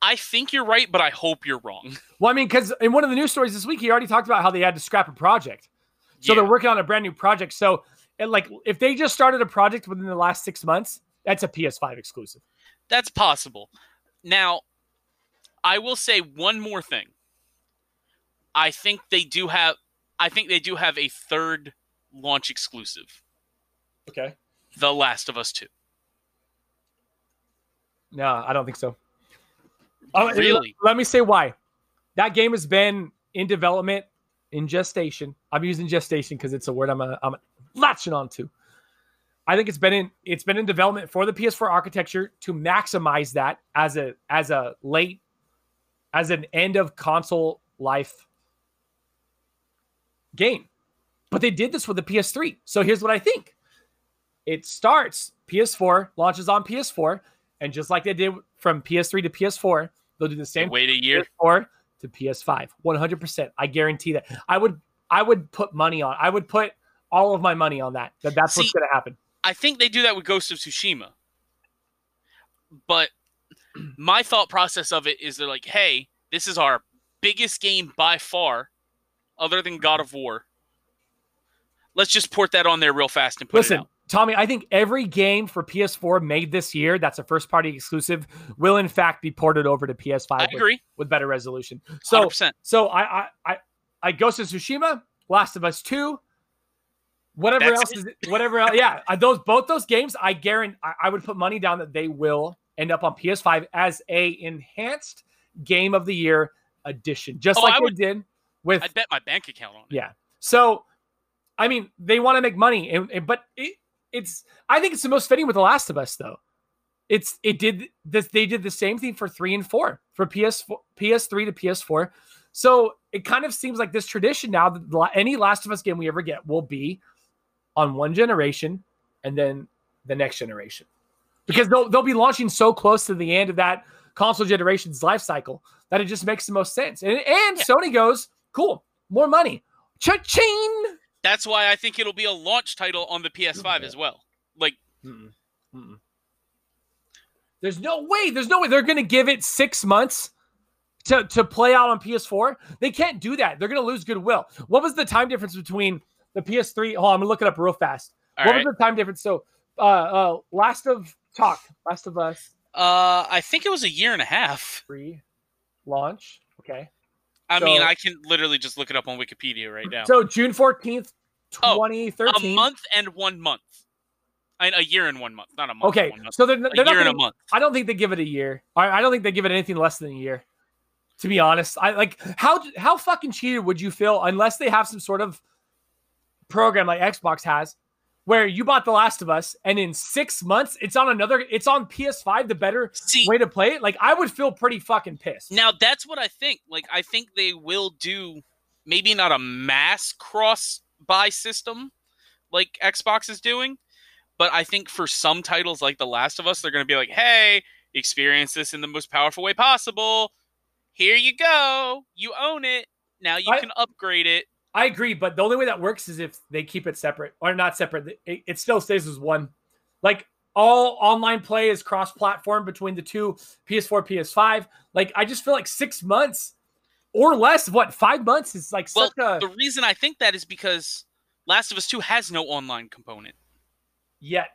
I think you're right, but I hope you're wrong. Well, I mean, because in one of the news stories this week, he already talked about how they had to scrap a project. So Yeah. they're working on a brand new project. So, and like, if they just started a project within the last six months, that's a PS5 exclusive. That's possible. Now, I will say one more thing. I think they do have I think they do have a third launch exclusive. Okay. The Last of Us 2. No, I don't think so. Oh, Really? Let me say why. That game has been in development, in gestation. I'm using gestation because it's a word I'm a, I'm latching onto. I think it's been in it's been in development for the PS4 architecture to maximize that as a as a late as an end of console life game. But they did this with the PS3. So here's what I think. It starts PS4, launches on PS4, and just like they did from PS3 to PS4, they'll do the same wait a year. PS4 to PS5. 100%. I guarantee that. I would I would put money on. I would put all of my money on that. That that's what's going to happen. I think they do that with Ghost of Tsushima. But my thought process of it is they're like, hey, this is our biggest game by far, other than God of War. Let's just port that on there real fast and put it Listen, out. Tommy, I think every game for PS4 made this year that's a first party exclusive will in fact be ported over to PS5 I with, agree. with better resolution. So 100%. so I I I, I Ghost of Tsushima, Last of Us 2, whatever That's else is whatever else, yeah, uh, those both those games I guarantee I, I would put money down that they will end up on PS5 as a enhanced game of the year edition, just Oh, like I they did with I'd bet my bank account on it. yeah. So, I mean, they want to make money, and, and- but it, it's. I think it's the most fitting with The Last of Us, though. It's it did this. They did the same thing for three and four for PS PS3 to PS4. So it kind of seems like this tradition now that any Last of Us game we ever get will be on one generation and then the next generation because they'll they'll be launching so close to the end of that console generation's life cycle that it just makes the most sense. And and Yeah. Sony goes, cool, more money. Cha-ching! That's why I think it'll be a launch title on the PS5 mm-hmm. as well. Like, There's no way. There's no way they're going to give it six months to, to play out on PS4. They can't do that. They're going to lose goodwill. What was the time difference between the PS3? Oh, I'm to look it up real fast. all what right, was the time difference? So Uh, uh, Last of Talk, Last of Us Uh, I think it was a year and a half. free launch. Okay. I mean, I can literally just look it up on Wikipedia right now. So June fourteenth, twenty thirteen. a month and one month. I, a year and one month, not a month. Okay, month. so they're, they're not year and a gonna- month. I don't think they give it a year. I, I don't think they give it anything less than a year. To be honest, I like how how fucking cheated would you feel unless they have some sort of program like Xbox has, where you bought The Last of Us and in six months it's on another, it's on PS5, the better See, way to play it. Like I would feel pretty fucking pissed. now that's what I think. Like, I think they will do maybe not a mass cross buy system like Xbox is doing, but I think for some titles like The Last of Us, they're going to be like, hey, experience this in the most powerful way possible. Here you go. You own it. Now you I- can upgrade it. I agree, but the only way that works is if they keep it separate or not separate. It, it still stays as one. Like all online play is cross-platform between the two PS4, PS5. Like I just feel like six months or less. What five months is like Well, such a the reason I think that is because Last of Us 2 has no online component. yet.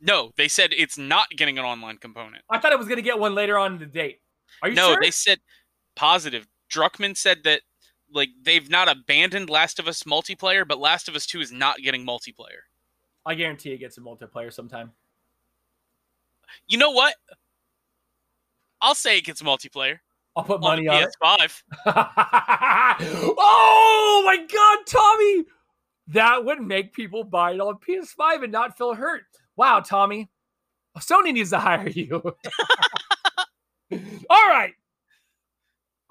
No, they said it's not getting an online component. I thought it was gonna get one later on in the date. Are you no, sure? they said positive. Druckmann said that like they've not abandoned Last of Us multiplayer, but Last of Us 2 is not getting multiplayer. I guarantee it gets a multiplayer sometime. You know what? I'll say it gets multiplayer I'll put money on it. PS5. oh my god, Tommy! That would make people buy it on PS5 and not feel hurt. Wow, Tommy. Sony needs to hire you. all right.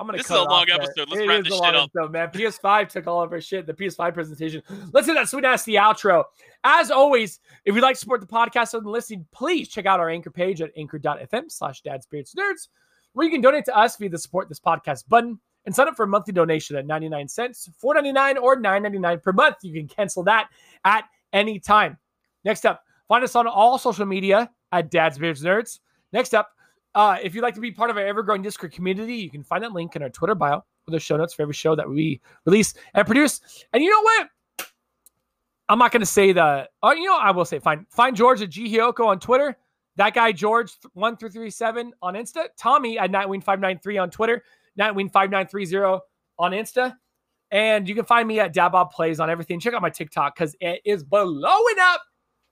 I'm gonna This is a long there. episode. Let's It wrap is this a shit up. episode, man. PS5 took all of our shit. The PS5 presentation. Let's do that sweet ass the outro. As always, if you'd like to support the podcast and listening, please check out our anchor page at anchor.fm slash dads beards nerds, where you can donate to us via the support this podcast button and sign up for a monthly donation at 99 cents, 4.99 or 9.99 per month. You can cancel that at any time. Next up, find us on all social media at Dad's Beards Nerds. Next up, uh, if you'd like to be part of our ever-growing Discord community, you can find that link in our Twitter bio with the show notes for every show that we release and produce. And you know what? I'm not going to say the. Oh, you know, I will say find find George at G Hyoko on Twitter. That guy George one three three seven on Insta. Tommy at Nightwing five nine three on Twitter. Nightwing five nine three zero on Insta. And you can find me at Dabob Plays on everything. Check out my TikTok because it is blowing up.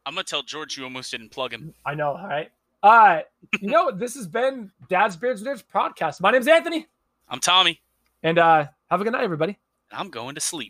I'm gonna tell George you almost didn't plug him. I know, all right. Uh, you know, this has been Dad's Beards Nerds podcast. My name's Anthony, I'm Tommy. and uh, have a good night, everybody. I'm going to sleep.